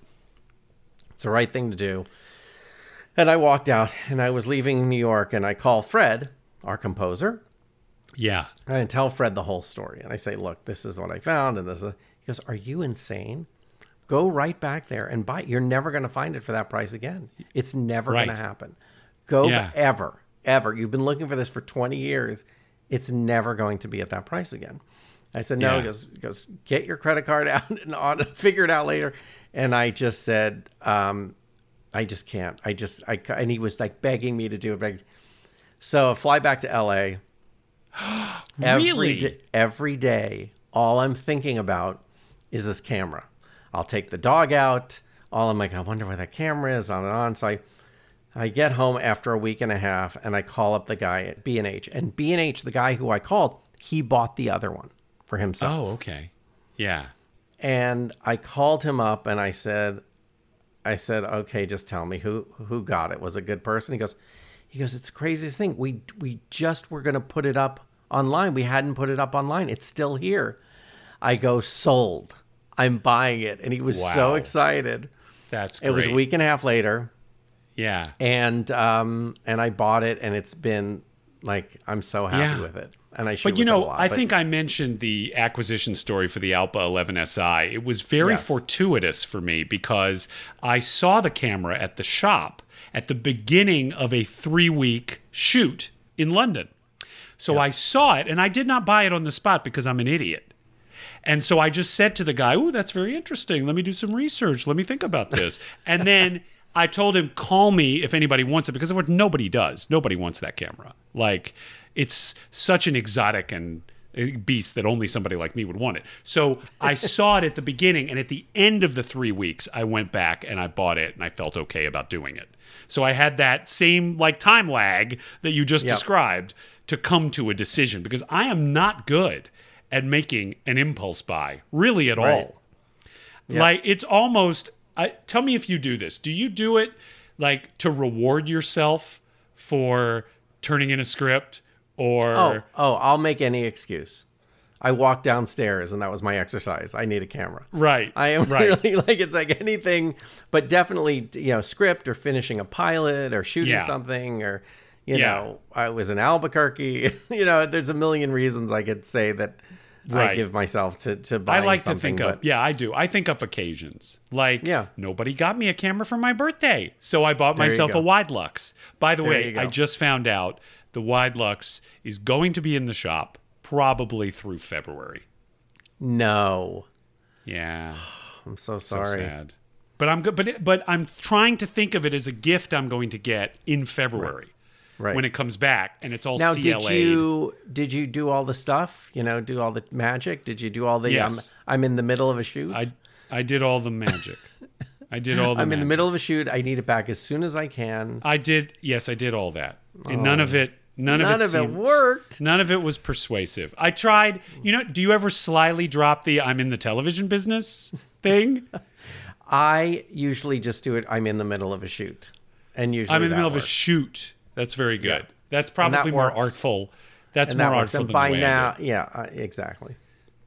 S3: It's the right thing to do. And I walked out, and I was leaving New York, and I call Fred, our composer,
S2: Yeah.
S3: and I tell Fred the whole story. And I say, look, this is what I found. And this is, he goes, are you insane? Go right back there and buy it. You're never going to find it for that price again. It's never going to happen. Go
S2: Yeah.
S3: ever, ever. You've been looking for this for 20 years. It's never going to be at that price again. I said, no,
S2: Yeah.
S3: he, goes, he goes, get your credit card out and on, figure it out later. And I just said, um, I just can't. I just, I, and he was like begging me to do it. So I fly back to LA. Every
S2: Really?
S3: da- every day, all I'm thinking about is this camera. I'll take the dog out. All I'm like, I wonder where that camera is, on and on. So I, I get home after a week and a half, and I call up the guy at B and H. And B and H, the guy who I called, he bought the other one for himself.
S2: Oh, okay. Yeah.
S3: And I called him up, and I said, I said, okay, just tell me who who got it. Was a good person? He goes, he goes, it's the craziest thing. We we just were gonna put it up online. We hadn't put it up online. It's still here. I go, sold. I'm buying it. And he was so excited.
S2: That's
S3: It was a week and a half later,
S2: Yeah.
S3: and um and I bought it, and it's been like I'm so happy
S2: Yeah.
S3: with it. And I shoot
S2: But you
S3: with it a
S2: know,
S3: lot,
S2: I
S3: but-
S2: think I mentioned the acquisition story for the Alpa 11SI. It was very
S3: Yes.
S2: fortuitous for me because I saw the camera at the shop at the beginning of a three week shoot in London. So I saw it and I did not buy it on the spot because I'm an idiot. And so I just said to the guy, "Oh, that's very interesting. Let me do some research. Let me think about this." And then I told him, "Call me if anybody wants it," because of what nobody does. Nobody wants that camera. Like it's such an exotic and uh, beast that only somebody like me would want it. So I saw it at the beginning, and at the end of the three weeks, I went back and I bought it, and I felt okay about doing it. So I had that same like time lag that you just
S3: Yep.
S2: described to come to a decision because I am not good at making an impulse buy, really at
S3: Right.
S2: all. Like it's almost I tell me if you do this. Do you do it like to reward yourself for turning in a script or
S3: Oh, oh, I'll make any excuse. I walked downstairs and that was my exercise. I need a camera.
S2: right?
S3: I am
S2: right.
S3: really like it's like anything, but definitely you know script or finishing a pilot or shooting
S2: Yeah.
S3: something or you
S2: Yeah.
S3: know I was in Albuquerque. you know, there's a million reasons I could say that I give myself to to
S2: I
S3: buy
S2: like to think
S3: but
S2: up. Yeah, I do. I think up occasions. Like,
S3: Yeah.
S2: nobody got me a camera for my birthday, so I bought
S3: you
S2: myself a Widelux. By the
S3: There
S2: way. I just found out the Widelux is going to be in the shop probably through February.
S3: no,
S2: Yeah,
S3: I'm so
S2: so
S3: sorry.
S2: sad. But I'm good. But but I'm trying to think of it as a gift I'm going to get in February
S3: Right.
S2: When it comes back, and it's all
S3: now,
S2: CLA.
S3: did you did you do all the stuff? You know, do all the magic? Did you do all the?
S2: Um, yes.
S3: I'm, I'm in the middle of a shoot.
S2: I I did all the magic. I did all the.
S3: I'm in the middle of a shoot. I need it back as soon as I can.
S2: I did. Yes, I did all that, and none of oh. it. None,
S3: Oh. None
S2: of
S3: of
S2: it,
S3: it worked.
S2: None of it was persuasive. I tried. You know, do you ever slyly drop the "I'm in the television business" thing?
S3: I usually just do it. I'm in the middle of a shoot, and usually
S2: I'm in the middle of a shoot. That's very good.
S3: Yeah.
S2: That's
S3: that
S2: probably more artful. That's
S3: and
S2: more
S3: that
S2: artful
S3: And
S2: than
S3: by
S2: the way I
S3: now, yeah, uh, exactly.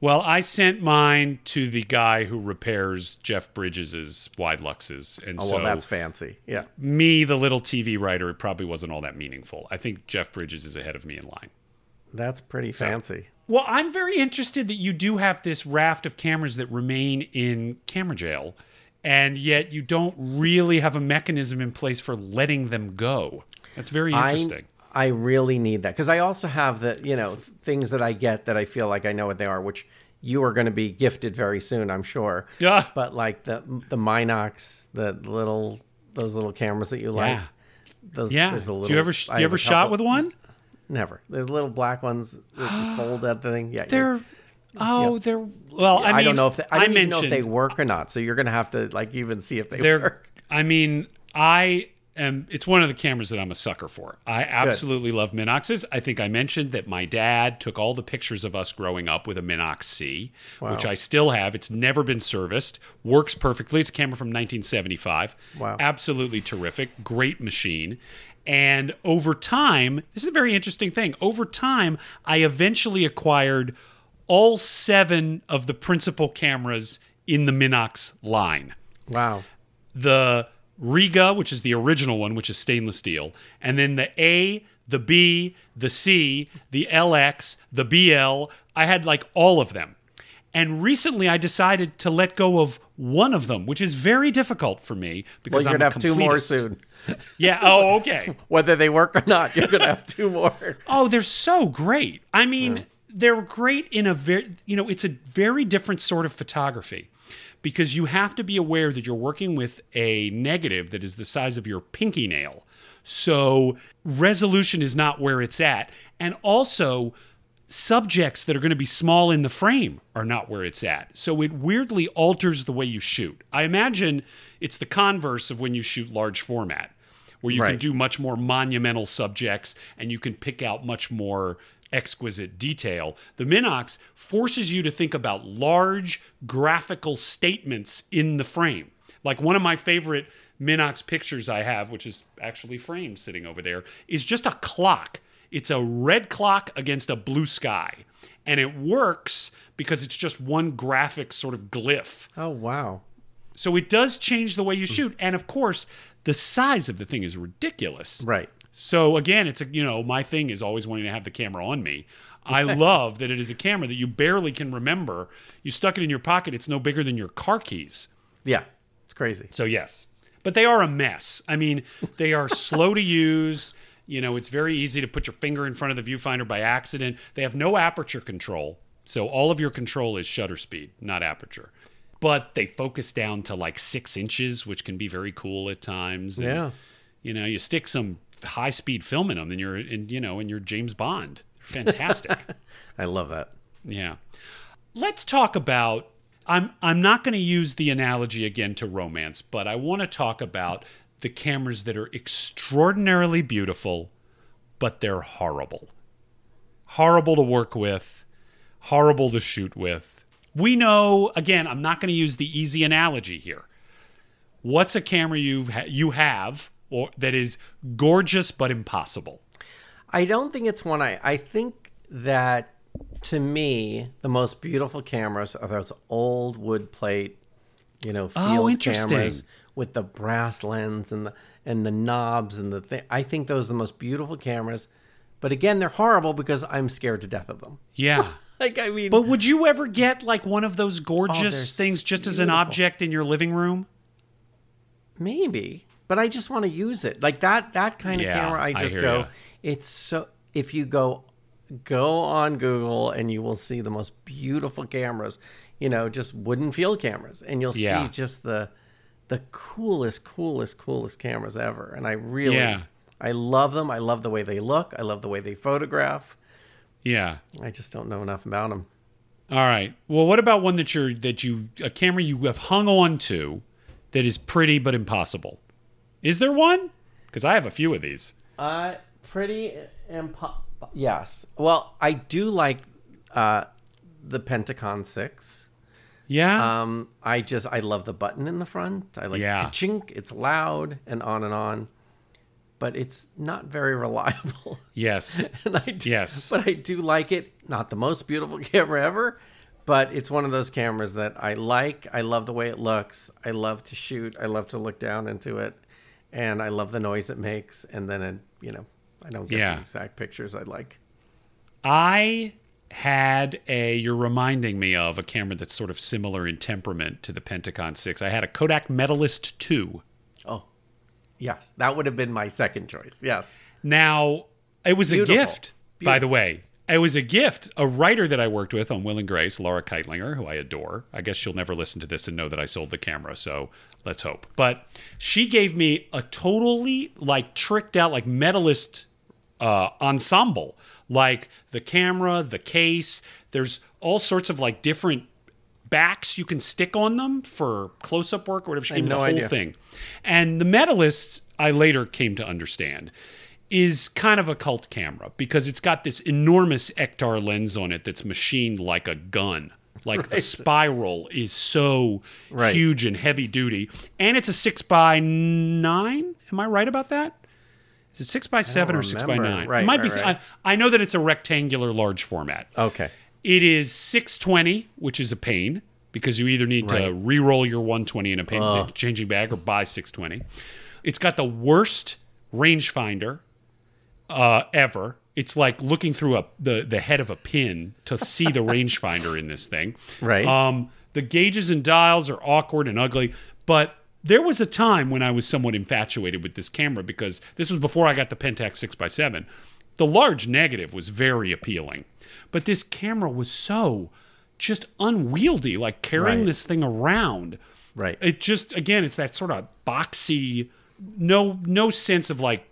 S2: Well, I sent mine to the guy who repairs Jeff Bridges's Wideluxes, and
S3: Oh
S2: so
S3: well, that's fancy. Yeah,
S2: me, the little TV writer, it probably wasn't all that meaningful. I think Jeff Bridges is ahead of me in line.
S3: that's pretty fancy.
S2: Well, I'm very interested that you do have this raft of cameras that remain in camera jail, and yet you don't really have a mechanism in place for letting them go. That's very interesting.
S3: I I really need that because I also have the you know things that I get that I feel like I know what they are, which you are going to be gifted very soon, I'm sure.
S2: Yeah.
S3: But like the the Minox, the little those little cameras that you like.
S2: Yeah.
S3: Those,
S2: yeah.
S3: There's a little,
S2: Do you ever
S3: I
S2: you ever shot with one?
S3: Never. There's little black ones that fold that thing. Yeah.
S2: They're oh, they're well. I,
S3: I,
S2: mean,
S3: don't know if they, I don't even know if they work or not. So you're gonna have to like even see if they
S2: they're.
S3: work.
S2: I mean, I am. It's one of the cameras that I'm a sucker for. I absolutely love Minoxes. I think I mentioned that my dad took all the pictures of us growing up with a Minox C, which I still have. It's never been serviced. Works perfectly. It's a camera from 1975.
S3: Wow.
S2: Absolutely terrific. Great machine. And over time, this is a very interesting thing. Over time, I eventually acquired all seven of the principal cameras in the Minox line
S3: Wow.
S2: the Riga, which is the original one, which is stainless steel, and then the A, the B, the C, the LX, the BL. I had like all of them. And recently I decided to let go of one of them, which is very difficult for me
S3: Well,
S2: because
S3: you're
S2: I'm
S3: gonna have two more soon.
S2: Yeah. Oh, okay.
S3: Whether they work or not, you're gonna have two more.
S2: Oh, they're so great. I mean, they're great in a very, you know, it's a very different sort of photography because you have to be aware that you're working with a negative that is the size of your pinky nail. So resolution is not where it's at. And also, subjects that are going to be small in the frame are not where it's at. So it weirdly alters the way you shoot. I imagine it's the converse of when you shoot large format, where you can do much more monumental subjects and you can pick out much more exquisite detail. The Minox forces you to think about large graphical statements in the frame. Like one of my favorite Minox pictures I have, which is actually framed sitting over there, is just a clock. It's a red clock against a blue sky. And it works because it's just one graphic sort of glyph.
S3: Oh wow.
S2: So it does change the way you shoot. And of course, the size of the thing is ridiculous.
S3: Right.
S2: So again, it's a you know my thing is always wanting to have the camera on me. I love that it is a camera that you barely can remember. You stuck it in your pocket. It's no bigger than your car keys.
S3: Yeah. It's crazy.
S2: So yes, but they are a mess. I mean, they are slow to use. You know, it's very easy to put your finger in front of the viewfinder by accident. They have no aperture control, so all of your control is shutter speed, not aperture. But they focus down to like six inches, which can be very cool at times. And,
S3: Yeah.
S2: You know, you stick some high speed film in them, and you're in, you know, and you're James Bond. Fantastic.
S3: I love that.
S2: Yeah. Let's talk about I'm I'm not going to use the analogy again to romance, but I want to talk about the cameras that are extraordinarily beautiful but they're horrible. Horrible to work with, horrible to shoot with. We know, again, I'm not going to use the easy analogy here. what's a camera you've ha- you have or that is gorgeous but impossible?
S3: I don't think it's one I I think that to me the most beautiful cameras are those old wood plate, you know, oh, field
S2: Oh,
S3: cameras with the brass lens and the and the knobs and the thing. I think those are the most beautiful cameras. But again, they're horrible because I'm scared to death of them.
S2: Yeah.
S3: Like I mean,
S2: But would you ever get like one of those oh, gorgeous
S3: Oh,
S2: things just as an object in your living room?
S3: maybe. But I just want to use it. Like that that kind of
S2: Yeah,
S3: camera. I
S2: I
S3: just
S2: hear
S3: go.
S2: ya.
S3: It's so. If you go go on Google and you will see the most beautiful cameras. You know, just wooden field cameras, and you'll
S2: Yeah.
S3: see just the the coolest, coolest, coolest cameras ever. And I really,
S2: Yeah.
S3: I love them. I love the way they look. I love the way they photograph.
S2: Yeah.
S3: I just don't know enough about them.
S2: All right. Well, what about one that you're that you a camera you have hung on to that is pretty but impossible? Is there one? Because I have a few of these.
S3: Uh, pretty impo- Yes. Well, I do like uh, the Pentacon Six.
S2: Yeah.
S3: Um, I just I love the button in the front. I like
S2: Yeah.
S3: chink. It's loud and on and on, but it's not very reliable.
S2: yes.
S3: and I do,
S2: Yes.
S3: but I do like it. Not the most beautiful camera ever, but it's one of those cameras that I like. I love the way it looks. I love to shoot. I love to look down into it, and I love the noise it makes. And then it, you know, I don't get
S2: Yeah.
S3: the exact pictures I'd like.
S2: I had a you're reminding me of a camera that's sort of similar in temperament to the Pentacon 6. I had a Kodak Medalist 2.
S3: Oh, yes, that would have been my second choice. Yes.
S2: Now, it was
S3: Beautiful.
S2: a gift, by the way. It was a gift. A writer that I worked with on Will and Grace, Laura Kightlinger, who I adore. I guess she'll never listen to this and know that I sold the camera, so let's hope. But she gave me a totally like tricked out, like medalist uh, ensemble. Like the camera, the case. There's all sorts of like different backs you can stick on them for close-up work or whatever. She gave me
S3: no
S2: the whole
S3: idea.
S2: thing. And the medalists, I later came to understand, is kind of a cult camera because it's got this enormous Ektar lens on it that's machined like a gun. Like the spiral is so
S3: Right.
S2: huge and heavy duty, and it's a six by nine. Am I right about that? Is it six by seven or six by nine?
S3: Right,
S2: it might
S3: right,
S2: be.
S3: right.
S2: I, I know that it's a rectangular large format.
S3: Okay.
S2: It is 620, which is a pain because you either need to re-roll your 120 in a pain, changing bag or buy 620. It's got the worst rangefinder uh, ever. It's like looking through a the, the head of a pin to see the rangefinder in this thing.
S3: Right.
S2: Um, the gauges and dials are awkward and ugly, but there was a time when I was somewhat infatuated with this camera because this was before I got the Pentax 6x7. The large negative was very appealing, but this camera was so just unwieldy, like carrying
S3: Right.
S2: this thing around.
S3: Right.
S2: It just again, it's that sort of boxy, no no sense of like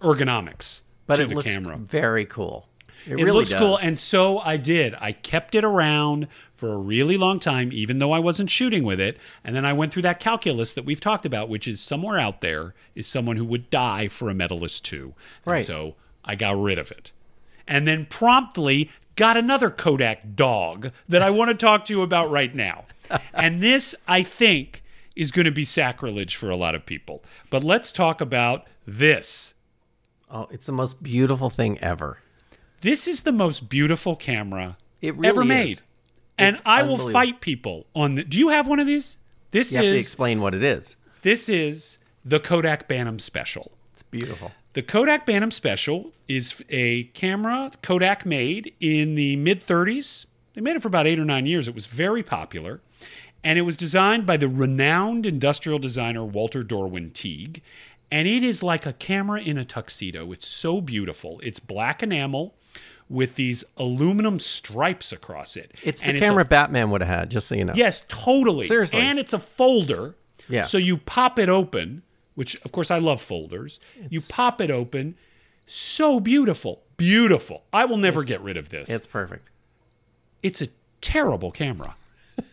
S2: ergonomics
S3: But it looks
S2: camera.
S3: very cool. It,
S2: It
S3: really
S2: looks
S3: does.
S2: cool, and so I did. I kept it around for a really long time, even though I wasn't shooting with it. And then I went through that calculus that we've talked about, which is somewhere out there is someone who would die for a medalist too. And
S3: Right.
S2: so I got rid of it, and then promptly got another Kodak dog that I want to talk to you about right now. and this, I think, is going to be sacrilege for a lot of people. But let's talk about this.
S3: Oh, it's the most beautiful thing ever.
S2: This is the most beautiful camera
S3: It really
S2: ever
S3: is.
S2: made. And
S3: It's
S2: I will fight people on the, Do you have one of these? This
S3: You have to
S2: is
S3: explain what it is.
S2: this is the Kodak Bantam Special.
S3: It's beautiful.
S2: The Kodak Bantam Special is a camera Kodak made in the mid 30s. They made it for about eight or nine years. It was very popular. And it was designed by the renowned industrial designer Walter Dorwin Teague. And it is like a camera in a tuxedo. It's so beautiful. It's black enamel with these aluminum stripes across it.
S3: It's the
S2: And
S3: camera
S2: a
S3: Batman would have had, just so you know.
S2: Yes, totally.
S3: Seriously.
S2: And it's a folder.
S3: Yeah.
S2: So you pop it open, which of course I love folders. you pop it open. So beautiful. Beautiful. I will never get rid of this.
S3: It's perfect.
S2: It's a terrible camera.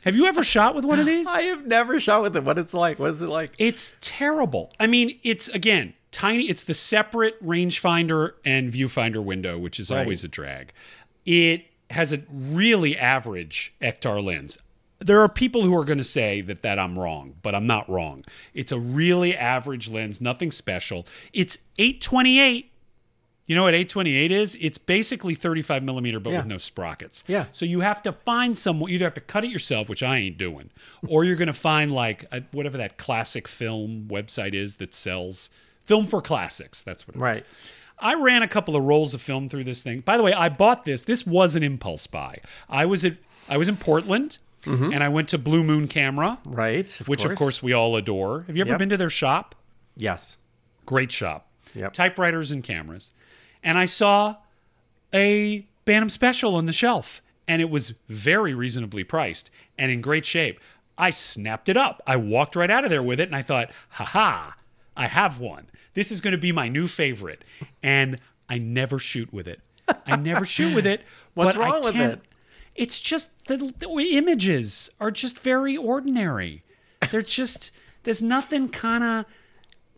S2: Have you ever shot with one of these?
S3: I have never shot with it. What it's like? What is it like?
S2: It's terrible. I mean, it's again tiny. It's the separate rangefinder and viewfinder window, which is always a drag. It has a really average Ektar lens. there are people who are going to say that that I'm wrong, but I'm not wrong. It's a really average lens, nothing special. It's 828. You know what 828 is? It's basically 35 millimeter, but
S3: Yeah.
S2: with no sprockets.
S3: Yeah.
S2: So you have to find someone. You either have to cut it yourself, which I ain't doing, or you're going to find like a, whatever that classic film website is that sells film for classics. That's what it is.
S3: Right.
S2: I ran a couple of rolls of film through this thing. By the way, I bought this. This was an impulse buy. I was at I was in Portland, mm-hmm. and I went to Blue Moon Camera,
S3: Right. Of
S2: which of course we all adore. Have you ever
S3: Yep.
S2: been to their shop?
S3: Yes.
S2: Great shop.
S3: Yep.
S2: Typewriters and cameras. And I saw a Bantam special on the shelf, and it was very reasonably priced and in great shape. I snapped it up. I walked right out of there with it, and I thought, ha ha, I have one. This is going to be my new favorite. And I never shoot with it. I never shoot with it.
S3: What's
S2: I
S3: wrong with it?
S2: It's just the, the images are just very ordinary. They're just, there's nothing kind of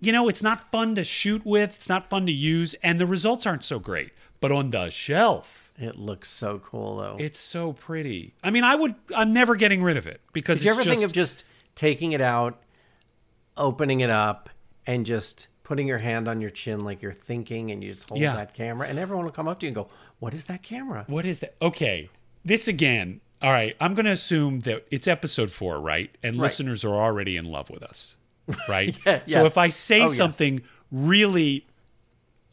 S2: you know, it's not fun to shoot with, it's not fun to use, and the results aren't so great. But on the shelf,
S3: It looks so cool though.
S2: it's so pretty. I mean, I would, I'm never getting rid of it because
S3: Did you ever
S2: just,
S3: think of just taking it out, opening it up, and just putting your hand on your chin like you're thinking, and you just hold
S2: Yeah.
S3: that camera, and everyone will come up to you and go, "What is that camera?"
S2: what is that? Okay, this again. All right, I'm going to assume that it's episode four, right? And listeners are already in love with us, right?
S3: Yeah,
S2: So
S3: yes.
S2: if I say
S3: Oh, yes.
S2: something really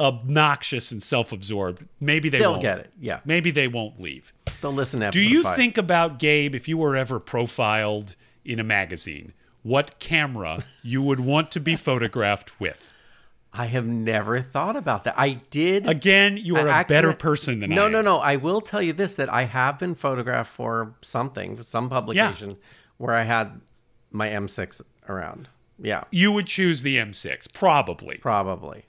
S2: obnoxious and self-absorbed, maybe they
S3: They'll
S2: won't
S3: get it. Yeah,
S2: Maybe they won't leave.
S3: they'll listen. To
S2: Do you think about Gabe if you were ever profiled in a magazine? What camera you would want to be photographed with?
S3: I have never thought about that. I did.
S2: Again, you are a better person than
S3: no,
S2: I am.
S3: No, no, no. I will tell you this: that I have been photographed for something, some publication, where I had my M6 around. Yeah,
S2: You would choose the M6, probably.
S3: probably.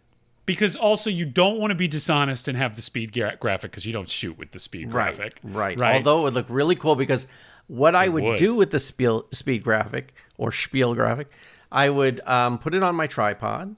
S2: Because also you don't want to be dishonest and have the speed gra- graphic because you don't shoot with the speed graphic.
S3: Right, right.
S2: Right.
S3: Although it would look really cool because what I would,
S2: would.
S3: do with the spiel, speed graphic or spiel graphic, I would um, put it on my tripod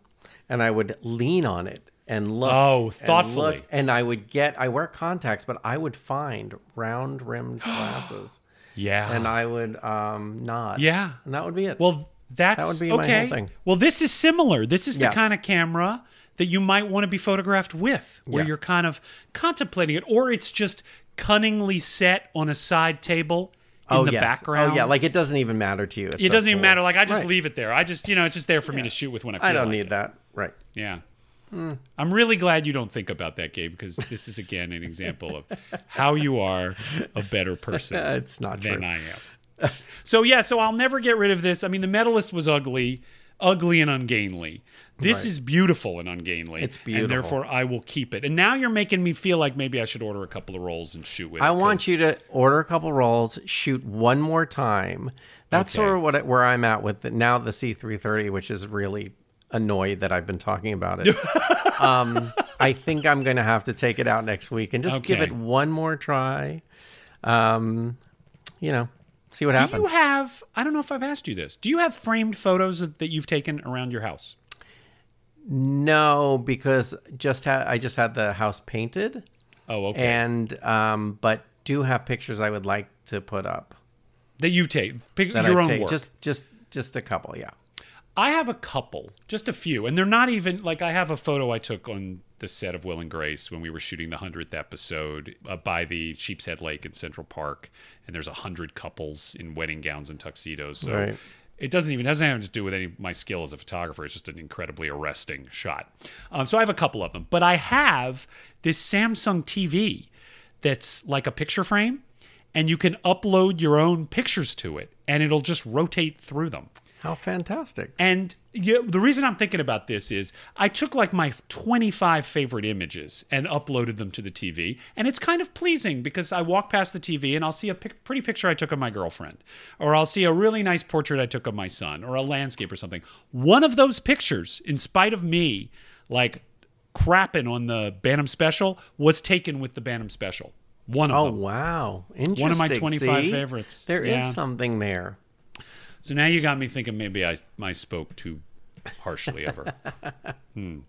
S3: and I would lean on it and look.
S2: Oh,
S3: and
S2: thoughtfully.
S3: look, And I would get, I wear contacts, but I would find round rimmed glasses
S2: yeah.
S3: and I would um, nod.
S2: yeah.
S3: And that would be it.
S2: Well, that's
S3: That would be my whole
S2: okay.
S3: thing.
S2: Well, this is similar. This is the
S3: Yes.
S2: kind of camera that you might want to be photographed with, where
S3: Yeah.
S2: you're kind of contemplating it, or it's just cunningly set on a side table in
S3: oh,
S2: the
S3: yes.
S2: background.
S3: Oh, yeah. Like it doesn't even matter to you. It's
S2: it
S3: so
S2: doesn't even matter. Like I just
S3: Right.
S2: leave it there. I just, you know, it's just there for me to shoot with when I feel
S3: I don't
S2: like
S3: need
S2: it.
S3: that. Right.
S2: Yeah. Hmm. I'm really glad you don't think about that, Gabe, because this is again an example of how you are a better person
S3: It's not
S2: than
S3: true.
S2: I am. So yeah, so I'll never get rid of this. I mean, the medalist was ugly, ugly and ungainly. This
S3: Right.
S2: is beautiful and ungainly.
S3: It's
S2: and
S3: beautiful.
S2: therefore I will keep it. And now you're making me feel like maybe I should order a couple of rolls and shoot with.
S3: I want you to order a couple rolls, shoot one more time. That's
S2: Okay.
S3: sort of what it, where I'm at with the, now the C330, which is really annoyed that I've been talking about it. um, I think I'm going to have to take it out next week and just give it one more try. Um, you know, see what
S2: Do
S3: happens.
S2: you have? I don't know if I've asked you this. Do you have framed photos of, that you've taken around your house?
S3: no, because just ha- I just had the house painted,
S2: Oh, okay.
S3: and um, but do have pictures I would like to put up
S2: that you take pick
S3: that
S2: your
S3: I
S2: own
S3: take.
S2: work.
S3: Just just just a couple, yeah.
S2: I have a couple, just a few, and they're not even like I have a photo I took on the set of Will and Grace when we were shooting the hundredth episode uh, by the Sheepshead Lake in Central Park, and there's a hundred couples in wedding gowns and tuxedos. So
S3: Right.
S2: it doesn't even doesn't have to do with any of my skill as a photographer. It's just an incredibly arresting shot. Um, so I have a couple of them, but I have this Samsung TV that's like a picture frame, and you can upload your own pictures to it, and it'll just rotate through them.
S3: How fantastic!
S2: And you know, the reason I'm thinking about this is I took like my 25 favorite images and uploaded them to the TV. And it's kind of pleasing because I walk past the TV and I'll see a pic- pretty picture I took of my girlfriend, or I'll see a really nice portrait I took of my son, or a landscape or something. One of those pictures, in spite of me, like crapping on the Bantam special, was taken with the Bantam special. One of them.
S3: Oh
S2: them.
S3: wow, interesting.
S2: One of my 25
S3: See?
S2: favorites.
S3: There is
S2: Yeah.
S3: something there.
S2: So now you got me thinking maybe I, I spoke too harshly of her. Hmm.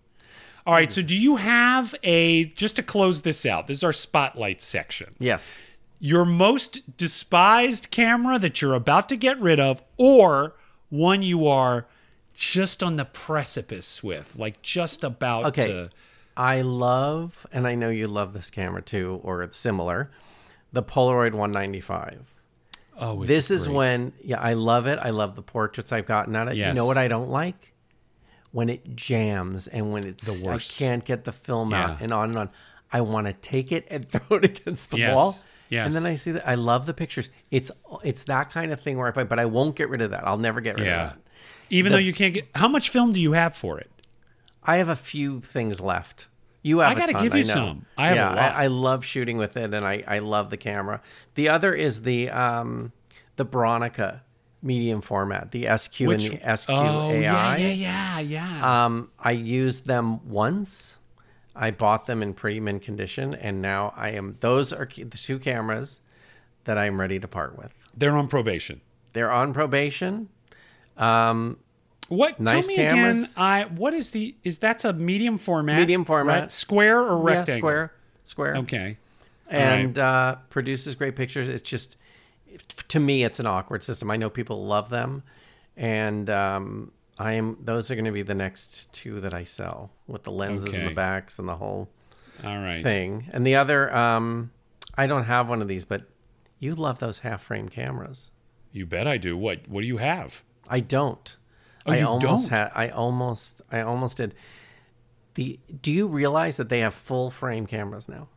S2: All right. So do you have a, just to close this out, this is our spotlight section.
S3: Yes.
S2: your most despised camera that you're about to get rid of, or one you are just on the precipice with, like just about
S3: Okay.
S2: to.
S3: I love, and I know you love this camera too, or similar, the Polaroid 195.
S2: Oh, is
S3: this is when, yeah, I love it. I love the portraits I've gotten out of it. You know what I don't like? When it jams and when it's
S2: The worst.
S3: I can't get the film out and on and on. I want to take it and throw it against the
S2: Yes.
S3: wall.
S2: Yes.
S3: And then I see that I love the pictures. It's it's that kind of thing where I but I won't get rid of that. I'll never get rid
S2: Yeah.
S3: of that.
S2: Even though you can't get. How much film do you have for it?
S3: I have a few things left. You have
S2: I gotta
S3: ton,
S2: give you
S3: know.
S2: some. I
S3: yeah. I, I love shooting with it, and I, I love the camera. The other is the um the Bronica medium format, the SQ and the SQ
S2: oh,
S3: AI.
S2: yeah, yeah, yeah, yeah.
S3: Um, I used them once. I bought them in pretty mint condition, and now I am. Those are the two cameras that I'm ready to part with.
S2: They're on probation.
S3: They're on probation.
S2: What?
S3: Nice
S2: tell me
S3: cameras.
S2: again. I what is the? Is that's a medium format?
S3: Medium format.
S2: right? Square or rectangle?
S3: Yeah, square, square.
S2: Okay.
S3: and uh, produces great pictures. It's just, to me, it's an awkward system. I know people love them, and um, I am. Those are going to be the next two that I sell with the lenses and the backs and the whole
S2: All right.
S3: thing. And the other, um, I don't have one of these, but you love those half frame cameras.
S2: You bet I do. What? What do you have?
S3: I don't.
S2: Oh,
S3: I almost
S2: don't?
S3: had. I almost. I almost did. The. Do you realize that they have full frame cameras now?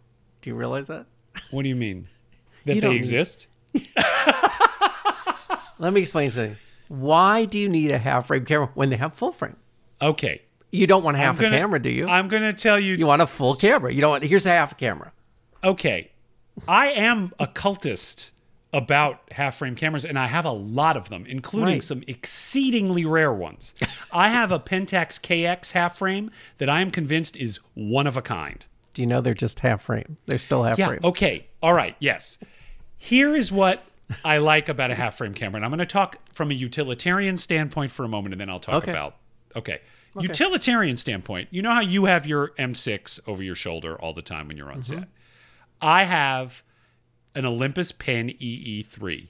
S3: Do you realize that?
S2: What do you mean? That
S3: You
S2: they
S3: don't need-
S2: exist?
S3: Let me explain something. Why do you need a half frame camera when they have full frame?
S2: Okay.
S3: You don't want half
S2: gonna-
S3: a camera, do you?
S2: I'm gonna tell you.
S3: you want a full camera. You don't want. Here's a half a camera.
S2: okay, I am a cultist about half frame cameras, and I have a lot of them, including
S3: Right.
S2: some exceedingly rare ones. I have a Pentax KX half frame that I am convinced is one of a kind.
S3: Do you know they're just half frame? They're still half
S2: Yeah.
S3: frame.
S2: Okay. All right. Yes. Here is what I like about a half frame camera. And I'm going to talk from a utilitarian standpoint for a moment, and then I'll talk
S3: Okay.
S2: about. Okay. Utilitarian standpoint. You know how you have your M6 over your shoulder all the time when you're on
S3: Mm-hmm.
S2: set? I have an Olympus Pen EE3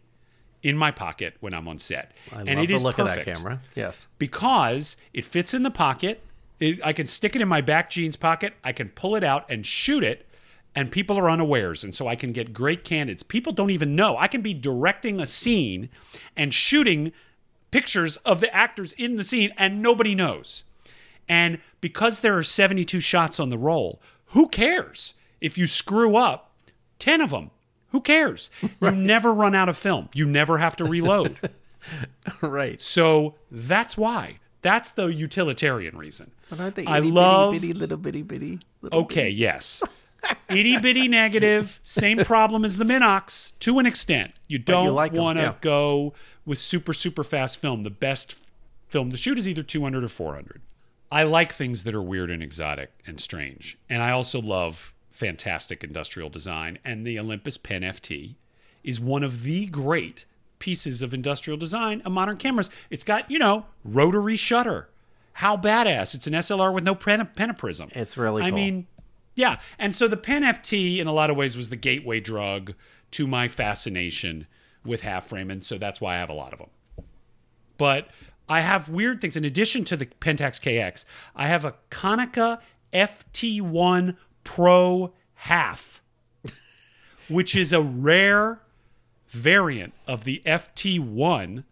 S2: in my pocket when I'm on set.
S3: I
S2: and
S3: love
S2: it
S3: the
S2: is
S3: look
S2: perfect
S3: of that camera. Yes.
S2: because it fits in the pocket. It, I can stick it in my back jeans pocket. I can pull it out and shoot it, and people are unawares. And so I can get great candidates. People don't even know. I can be directing a scene and shooting pictures of the actors in the scene, and nobody knows. And because there are 72 shots on the roll, who cares if you screw up 10 of them? Who cares? You never run out of film. You never have to reload.
S3: right.
S2: So that's why. That's the utilitarian reason.
S3: But aren't they
S2: I
S3: itty
S2: love.
S3: bitty, bitty, little bitty bitty? little
S2: Okay, yes. Itty bitty negative. Same problem as the Minox to an extent. You don't
S3: like
S2: want to
S3: yeah.
S2: go with super, super fast film. The best film to shoot is either 200 or 400. I like things that are weird and exotic and strange. And I also love fantastic industrial design. And the Olympus Pen FT is one of the great pieces of industrial design of modern cameras. It's got, you know, rotary shutter. How badass. It's an SLR with no pen- pentaprism.
S3: It's really
S2: I
S3: cool.
S2: mean, yeah. And so the Pen FT, in a lot of ways, was the gateway drug to my fascination with half frame. And so that's why I have a lot of them. But I have weird things. In addition to the Pentax KX, I have a Konica FT1 Pro half, which is a rare variant of the FT1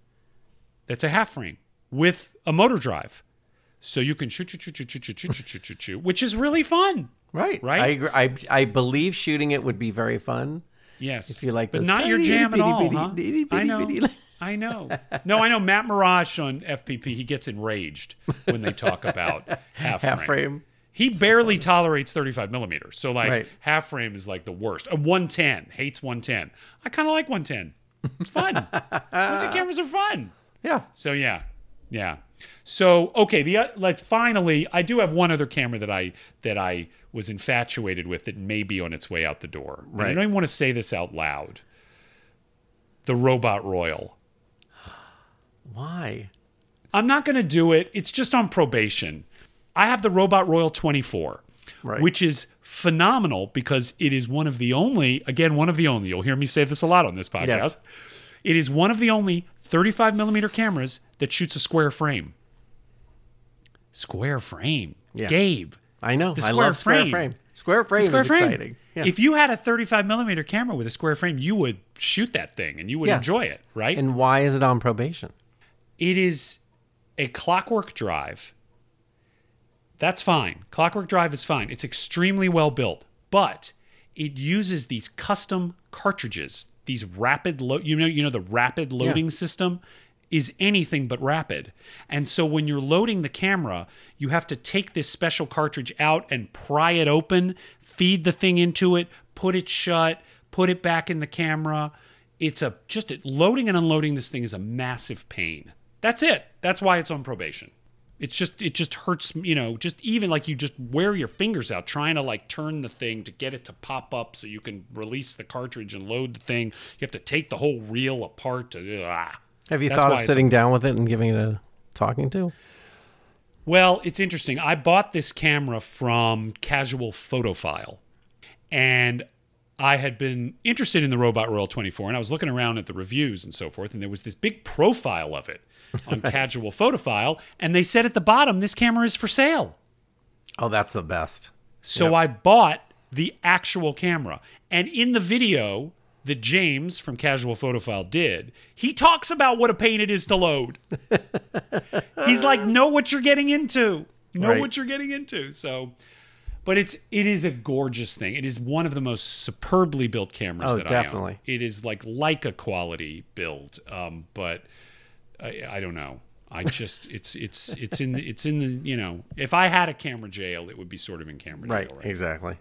S2: that's a half frame with a motor drive. So you can shoot, shoot, shoot, shoot, shoot, shoot, shoot, shoot, shoot, shoot, which is really fun.
S3: Right.
S2: Right?
S3: I, agree. I I believe shooting it would be very fun.
S2: Yes.
S3: If you like
S2: but not your jam at all, huh? I know. I know. No, I know. Matt Mirage on FPP, he gets enraged when they talk about half frame.
S3: Half frame.
S2: He barely tolerates 35 millimeters. So, like,
S3: Right.
S2: half frame is like the worst. A 110, hates 110. I kind of like 110. It's fun. 110 cameras are fun.
S3: Yeah.
S2: So yeah, yeah. So okay, the uh, let's finally. I do have one other camera that I that I was infatuated with that may be on its way out the door. And I don't even want to say this out loud. The Robot Royal.
S3: Why?
S2: I'm not going to do it. It's just on probation. I have the Robot Royal 24,
S3: Right.
S2: which is phenomenal because it is one of the only, again, one of the only, you'll hear me say this a lot on this podcast.
S3: Yes.
S2: It is one of the only 35 millimeter cameras that shoots a square frame. Square frame.
S3: Yeah.
S2: Gabe.
S3: I know.
S2: The
S3: I
S2: square
S3: love square
S2: frame.
S3: frame. Square frame
S2: Square
S3: is
S2: frame.
S3: exciting. Yeah.
S2: If you had a 35 millimeter camera with a square frame, you would shoot that thing and you would
S3: Yeah.
S2: enjoy it, right?
S3: and why is it on probation?
S2: it is a clockwork drive. That's fine. Clockwork drive is fine. It's extremely well built, but it uses these custom cartridges. These rapid load, you know, you know the rapid loading system is anything but rapid. And so when you're loading the camera, you have to take this special cartridge out and pry it open, feed the thing into it, put it shut, put it back in the camera. It's a just loading and unloading this thing is a massive pain. That's it. That's why it's on probation. It's just it just hurts, you know, just even like you just wear your fingers out trying to like turn the thing to get it to pop up so you can release the cartridge and load the thing. You have to take the whole reel apart to ah.
S3: Have you
S2: That's
S3: thought of sitting down with it and giving it a talking to?
S2: Well, it's interesting. I bought this camera from Casual Photophile, and I had been interested in the Robot Royal 24, and I was looking around at the reviews and so forth, and there was this big profile of it on Casual Photophile, and they said at the bottom, this camera is for sale.
S3: Oh, that's the best.
S2: So I bought the actual camera. And in the video that James from Casual Photophile did, he talks about what a pain it is to load. He's like, know what you're getting into. Know
S3: Right.
S2: what you're getting into. So but it's it is a gorgeous thing. It is one of the most superbly built cameras
S3: Oh,
S2: that I own.
S3: definitely.
S2: It is like like a quality build. Um, but I, I don't know. I just it's it's it's in it's in the you know if I had a camera jail it would be sort of in camera
S3: Right.
S2: jail right
S3: Exactly.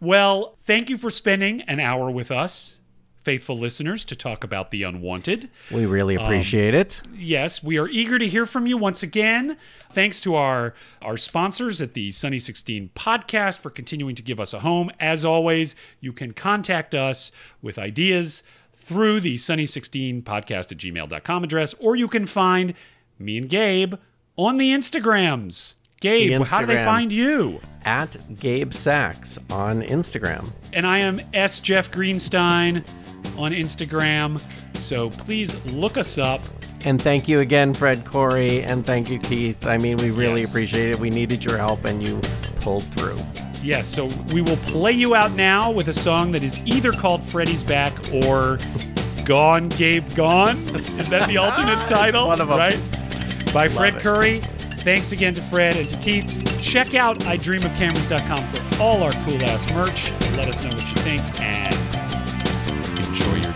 S2: well, thank you for spending an hour with us, faithful listeners, to talk about the unwanted.
S3: We really
S2: Um,
S3: appreciate it.
S2: Yes, we are eager to hear from you once again. Thanks to our our sponsors at the Sunny 16 podcast for continuing to give us a home. As always, you can contact us with ideas through the Sunny16 podcast at gmail.com address, or you can find me and Gabe on the Instagrams. Gabe,
S3: The
S2: how do they find you?
S3: At Gabe Sachs on Instagram.
S2: and I am S. Jeff Greenstein on Instagram. So please look us up.
S3: And thank you again, Fred Coury, and thank you, Keith. I mean, we really
S2: Yes.
S3: appreciate it. We needed your help, and you pulled through.
S2: Yes, so we will play you out now with a song that is either called Freddy's Back or Gone, Gabe Gone. Is that the alternate title?
S3: one of 'em.
S2: Right? By Fred
S3: it.
S2: Coury. Thanks again to Fred and to Keith. Check out idreamofcameras.com for all our cool ass merch. Let us know what you think and enjoy your